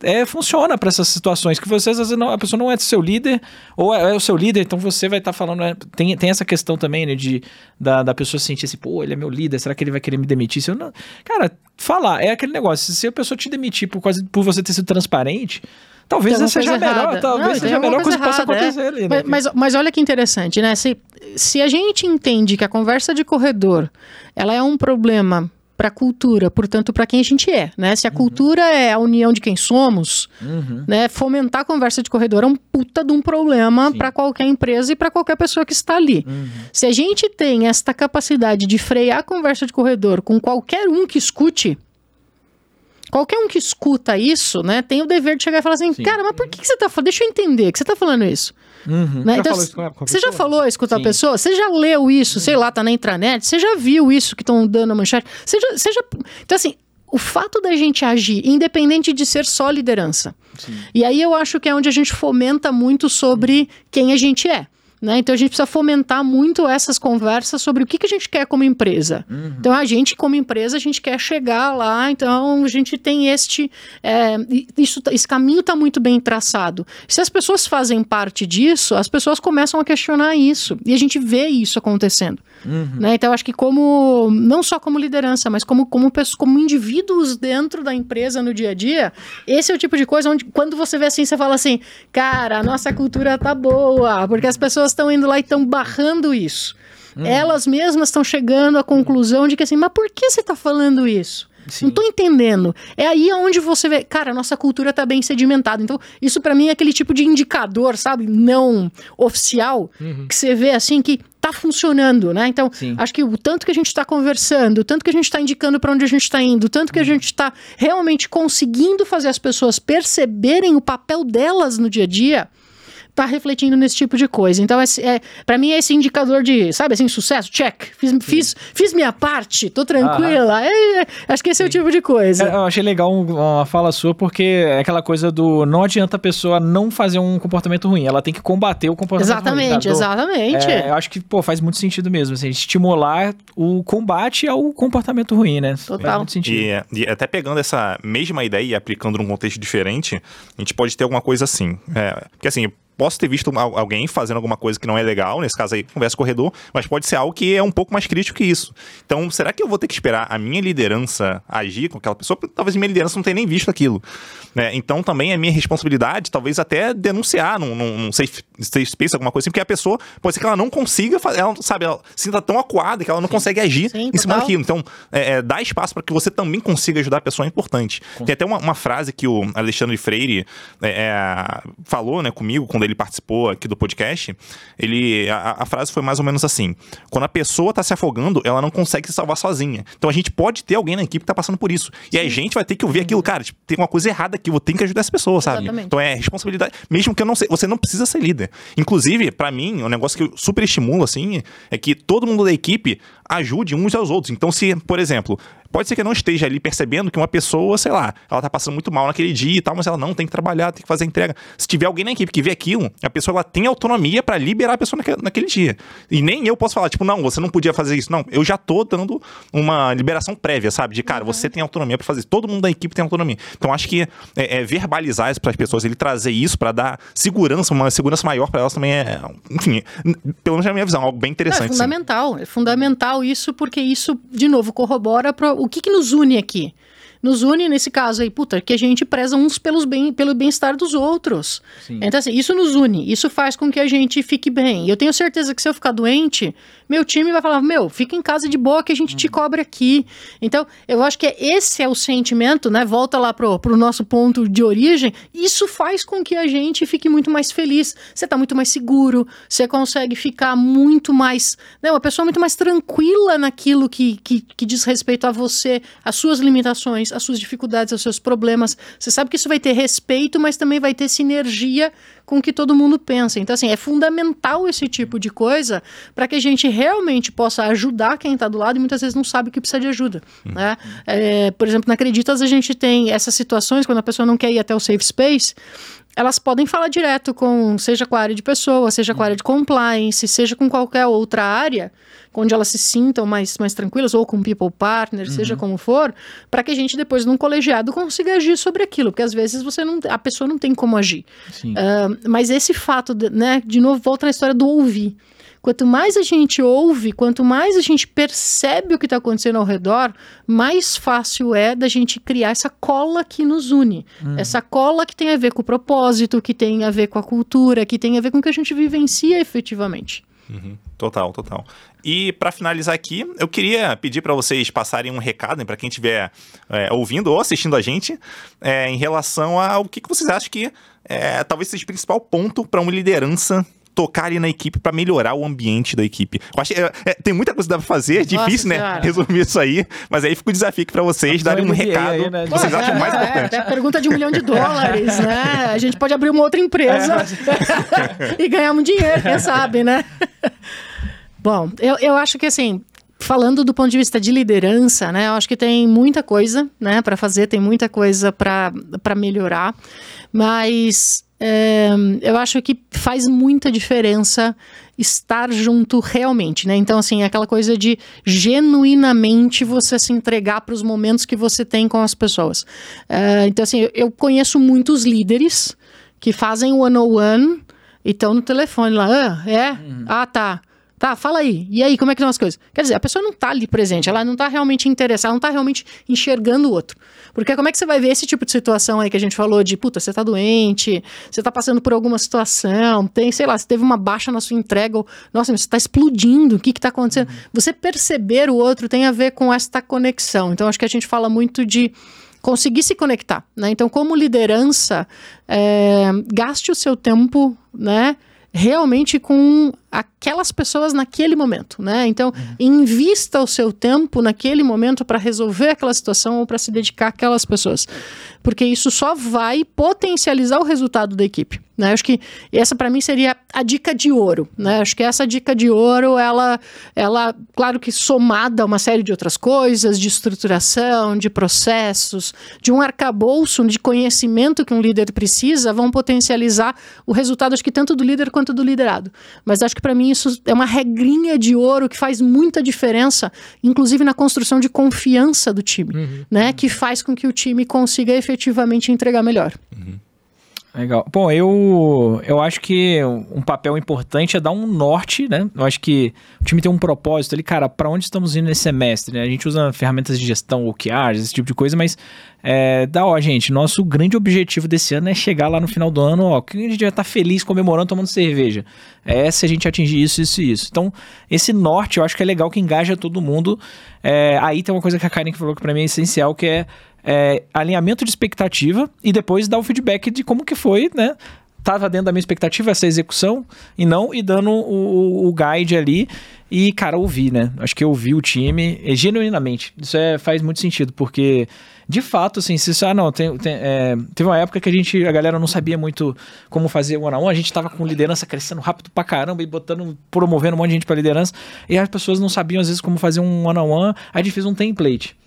é, funciona pra essas situações que você, às vezes, não, a pessoa não é seu líder, ou é, é o seu líder, então você vai estar falando. né, tem, tem essa questão também, né, de, da, da pessoa sentir assim, pô, ele é meu líder, será que ele vai querer me demitir? Se eu não, cara, falar, é aquele negócio, se a pessoa te demitir por, causa, por você ter sido transparente, talvez essa seja a coisa melhor, errada. talvez Não, seja a melhor alguma coisa que possa errada, é. acontecer ali, né? Mas, mas, mas olha que interessante, né? Se, se a gente entende que a conversa de corredor ela é um problema para a cultura, portanto, para quem a gente é, né? Se a cultura é a união de quem somos, Uhum. né? Fomentar a conversa de corredor é um puta de um problema para qualquer empresa e para qualquer pessoa que está ali. Uhum. Se a gente tem esta capacidade de frear a conversa de corredor com qualquer um que escute, qualquer um que escuta isso, né, tem o dever de chegar e falar assim, Sim. cara, mas por que, que você tá falando? Deixa eu entender que você tá falando isso. Uhum. Né? Então, isso você já falou isso com a Sim. pessoa? Você já leu isso, sei lá, tá na intranet? Você já viu isso que estão dando a manchete? Você já, você já... Então, assim, o fato da gente agir, independente de ser só liderança, e aí eu acho que é onde a gente fomenta muito sobre quem a gente é. Né? Então a gente precisa fomentar muito essas conversas sobre o que, que a gente quer como empresa. Então a gente, como empresa, a gente quer chegar lá, então a gente tem este. é, isso, tá- esse caminho está muito bem traçado. Se as pessoas fazem parte disso, as pessoas começam a questionar isso. E a gente vê isso acontecendo. Né? Então, eu acho que como, não só como liderança, mas como, como, pessoas, como indivíduos dentro da empresa no dia a dia, esse é o tipo de coisa onde, quando você vê assim, você fala assim, cara, a nossa cultura tá boa, porque as pessoas estão indo lá e estão barrando isso. Elas mesmas estão chegando à conclusão de que assim, mas por que você está falando isso? Sim. Não tô entendendo. É aí onde você vê, cara, a nossa cultura tá bem sedimentada. Então, isso pra mim é aquele tipo de indicador, sabe, não oficial, que você vê assim que tá funcionando, né? Então, Sim. acho que o tanto que a gente tá conversando, o tanto que a gente tá indicando pra onde a gente tá indo, o tanto que a gente tá realmente conseguindo fazer as pessoas perceberem o papel delas no dia a dia, tá refletindo nesse tipo de coisa. Então, esse, é, para mim, é esse indicador de, sabe assim, sucesso, check. Fiz, fiz, fiz minha parte, tô tranquila. É, é, acho que esse é o tipo de coisa. É, Eu achei legal um- uma fala sua, porque é aquela coisa do não adianta a pessoa não fazer um comportamento ruim, ela tem que combater o comportamento Exatamente, ruim. tá? Do- exatamente. É, eu acho que, pô, faz muito sentido mesmo, assim, estimular o combate ao comportamento ruim, né? Faz Total. muito sentido. E, e até pegando essa mesma ideia e aplicando num contexto diferente, a gente pode ter alguma coisa assim. É, porque assim, posso ter visto alguém fazendo alguma coisa que não é legal, nesse caso aí, conversa corredor, mas pode ser algo que é um pouco mais crítico que isso. Então, será que eu vou ter que esperar a minha liderança agir com aquela pessoa? Talvez minha liderança não tenha nem visto aquilo. Né? Então, também é minha responsabilidade, talvez até denunciar num, num, num safe, safe space, alguma coisa assim, porque a pessoa pode ser que ela não consiga fazer, ela, sabe, ela sinta tão acuada que ela não Sim. consegue agir Sim, em cima daquilo. Então, é, é, dar espaço para que você também consiga ajudar a pessoa é importante. Tem até uma, uma, frase que o Alexandre Freire é, é, falou né, comigo quando ele participou aqui do podcast. Ele, a, a frase foi mais ou menos assim: quando a pessoa está se afogando, ela não consegue se salvar sozinha. Então a gente pode ter alguém na equipe que está passando por isso. E a gente vai ter que ouvir aquilo, cara, tipo, tem uma coisa errada aqui, eu vou ter que ajudar essa pessoa, sabe? Exatamente. Então é responsabilidade. Mesmo que eu não sei, você não precisa ser líder. Inclusive, para mim, um negócio que eu super estimulo, assim, é que todo mundo da equipe ajude uns aos outros. Então, se, por exemplo, Pode ser que eu não esteja ali percebendo que uma pessoa, sei lá, ela tá passando muito mal naquele dia e tal, mas ela não tem que trabalhar, tem que fazer entrega. Se tiver alguém na equipe que vê aquilo, a pessoa ela tem autonomia para liberar a pessoa naquele, naquele, dia. E nem eu posso falar, tipo, não, você não podia fazer isso. Não, eu já tô dando uma liberação prévia, sabe? De, cara, uhum. você tem autonomia para fazer isso. Todo mundo da equipe tem autonomia. Então, acho que é, é verbalizar isso para as pessoas, ele trazer isso para dar segurança, uma segurança maior para elas também é, enfim, pelo menos na minha visão, algo bem interessante. Não, é fundamental, sim. é fundamental isso, porque isso, de novo, corrobora para o que, que nos une aqui nos une nesse caso aí, puta, que a gente preza uns pelos bem, pelo bem-estar dos outros. Sim. Então, assim, isso nos une, isso faz com que a gente fique bem. E eu tenho certeza que se eu ficar doente, meu time vai falar, meu, fica em casa de boa que a gente uhum. te cobre aqui. Então, eu acho que esse é o sentimento, né? Volta lá pro, pro nosso ponto de origem. Isso faz com que a gente fique muito mais feliz. Você tá muito mais seguro, você consegue ficar muito mais, né? Uma pessoa muito mais tranquila naquilo que, que, que diz respeito a você, as suas limitações, as suas dificuldades, os seus problemas. Você sabe que isso vai ter respeito, mas também vai ter sinergia com o que todo mundo pensa. Então, assim, é fundamental esse tipo de coisa para que a gente realmente possa ajudar quem está do lado e muitas vezes não sabe que precisa de ajuda. Né? É, por exemplo, na Acreditas a gente tem essas situações quando a pessoa não quer ir até o safe space elas podem falar direto com, seja com a área de pessoa, seja com a área de compliance, seja com qualquer outra área, onde elas se sintam mais, mais tranquilas, ou com people partner, uhum. seja como for, para que a gente depois, num colegiado, consiga agir sobre aquilo, porque às vezes você não, a pessoa não tem como agir. Uh, mas esse fato, de, né, de novo, volta na história do ouvir. Quanto mais a gente ouve, quanto mais a gente percebe o que está acontecendo ao redor, mais fácil é da gente criar essa cola que nos une. Hum. Essa cola que tem a ver com o propósito, que tem a ver com a cultura, que tem a ver com o que a gente vivencia efetivamente. Uhum. Total, total. E para finalizar aqui, eu queria pedir para vocês passarem um recado para quem estiver é, ouvindo ou assistindo a gente é, em relação ao que, que vocês acham que é, talvez seja o principal ponto para uma liderança tocar ali na equipe para melhorar o ambiente da equipe. Eu acho que é, é, tem muita coisa que dá pra fazer, é difícil, Nossa, né? Senhora. Resumir isso aí. Mas aí fica o desafio aqui pra vocês darem um recado aí, né? vocês é, acham mais é, importante. É, pergunta de um milhão de dólares, né? A gente pode abrir uma outra empresa é, e ganhar um dinheiro, quem sabe, né? Bom, eu, eu acho que assim, falando do ponto de vista de liderança, né, eu acho que tem muita coisa, né, para fazer, tem muita coisa para melhorar, mas é, eu acho que faz muita diferença estar junto realmente, né? Então, assim, é aquela coisa de genuinamente você se entregar para os momentos que você tem com as pessoas. É, então, assim, eu conheço muitos líderes que fazem one-on-one e estão no telefone lá. Ah, é? Uhum. Ah, tá. Tá, fala aí. E aí, como é que estão as coisas? Quer dizer, a pessoa não está ali presente, ela não está realmente interessada, ela não está realmente enxergando o outro. Porque como é que você vai ver esse tipo de situação aí que a gente falou de, puta, você está doente, você está passando por alguma situação, tem, sei lá, você teve uma baixa na sua entrega, ou, nossa, você está explodindo, o que está acontecendo? Uhum. Você perceber o outro tem a ver com esta conexão. Então, acho que a gente fala muito de conseguir se conectar, né? Então, como liderança, é, gaste o seu tempo, né? Realmente com aquelas pessoas naquele momento, né? Então, uhum. invista o seu tempo naquele momento para resolver aquela situação ou para se dedicar àquelas pessoas, porque isso só vai potencializar o resultado da equipe, né? Acho que essa para mim seria a dica de ouro, né? Acho que essa dica de ouro, ela, ela, claro que somada a uma série de outras coisas, de estruturação, de processos, de um arcabouço de conhecimento que um líder precisa, vão potencializar o resultado, acho que tanto do líder quanto do liderado. Mas acho que para mim isso é uma regrinha de ouro que faz muita diferença, inclusive na construção de confiança do time, uhum. né? Que faz com que o time consiga efetivamente entregar melhor. Uhum. Legal. Bom, eu, eu acho que um papel importante é dar um norte, né? Eu acho que o time tem um propósito ali, cara, para onde estamos indo nesse semestre, né? A gente usa ferramentas de gestão, OKRs, esse tipo de coisa, mas é, dá, ó, gente, nosso grande objetivo desse ano é chegar lá no final do ano, ó, que a gente vai estar tá feliz comemorando, tomando cerveja. É se a gente atingir isso, isso e isso. Então, esse norte eu acho que é legal que engaja todo mundo. É, aí tem uma coisa que a Karen falou que para mim é essencial, que é é, alinhamento de expectativa e depois dar o feedback de como que foi, né? Tava dentro da minha expectativa essa execução e não, e dando o, o guide ali. E, cara, ouvi, né? Acho que eu ouvi o time genuinamente. Isso é, faz muito sentido, porque, de fato, assim, se ah, não, tem, tem, é, teve uma época que a gente, a galera não sabia muito como fazer one on one, a gente tava com liderança crescendo rápido pra caramba e botando, promovendo um monte de gente pra liderança, e as pessoas não sabiam, às vezes, como fazer um one on one, a gente fez um template.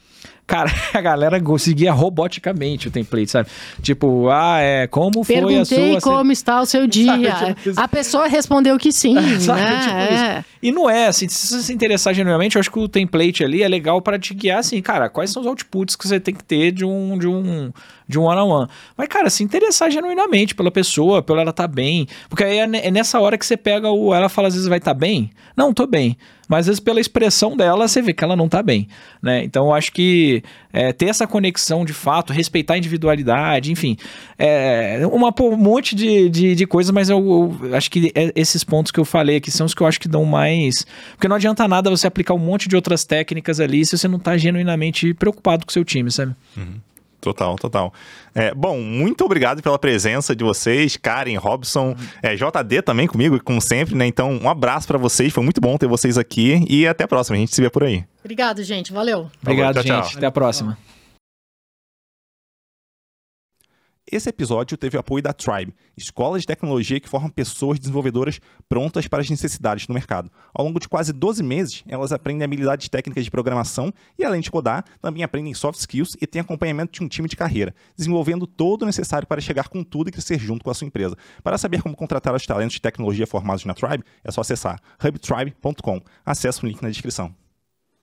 Cara, a galera seguia roboticamente o template, sabe? Tipo, ah, é, como foi Perguntei a sua... Perguntei como está o seu dia. Tipo a pessoa respondeu que sim, sabe? Né? Tipo é. E não é, assim, se você se interessar genuinamente, eu acho que o template ali é legal para te guiar, assim, cara, quais são os outputs que você tem que ter de um, de um, de um one-on-one. -on -one. Mas, cara, se interessar genuinamente pela pessoa, pela ela tá bem. Porque aí é, é nessa hora que você pega o... Ela fala, às vezes, vai estar tá bem? Não, tô bem. Mas, às vezes, pela expressão dela, você vê que ela não tá bem, né? Então, eu acho que é, ter essa conexão de fato, respeitar a individualidade, enfim, é uma, um monte de, de, de coisas, mas eu, eu acho que é esses pontos que eu falei aqui são os que eu acho que dão mais... Porque não adianta nada você aplicar um monte de outras técnicas ali se você não tá genuinamente preocupado com o seu time, sabe? Uhum. Total, total. É, bom, muito obrigado pela presença de vocês, Karen, Robson, é, JD também comigo, como sempre, né? Então, um abraço para vocês, foi muito bom ter vocês aqui e até a próxima, a gente se vê por aí. Obrigado, gente, valeu. Obrigado, tchau, gente, tchau. até a próxima. Esse episódio teve o apoio da Tribe, escola de tecnologia que forma pessoas desenvolvedoras prontas para as necessidades do mercado. Ao longo de quase 12 meses, elas aprendem habilidades técnicas de programação e, além de codar, também aprendem soft skills e têm acompanhamento de um time de carreira, desenvolvendo todo o necessário para chegar com tudo e crescer junto com a sua empresa. Para saber como contratar os talentos de tecnologia formados na Tribe, é só acessar hubtribe.com. Acesse o link na descrição.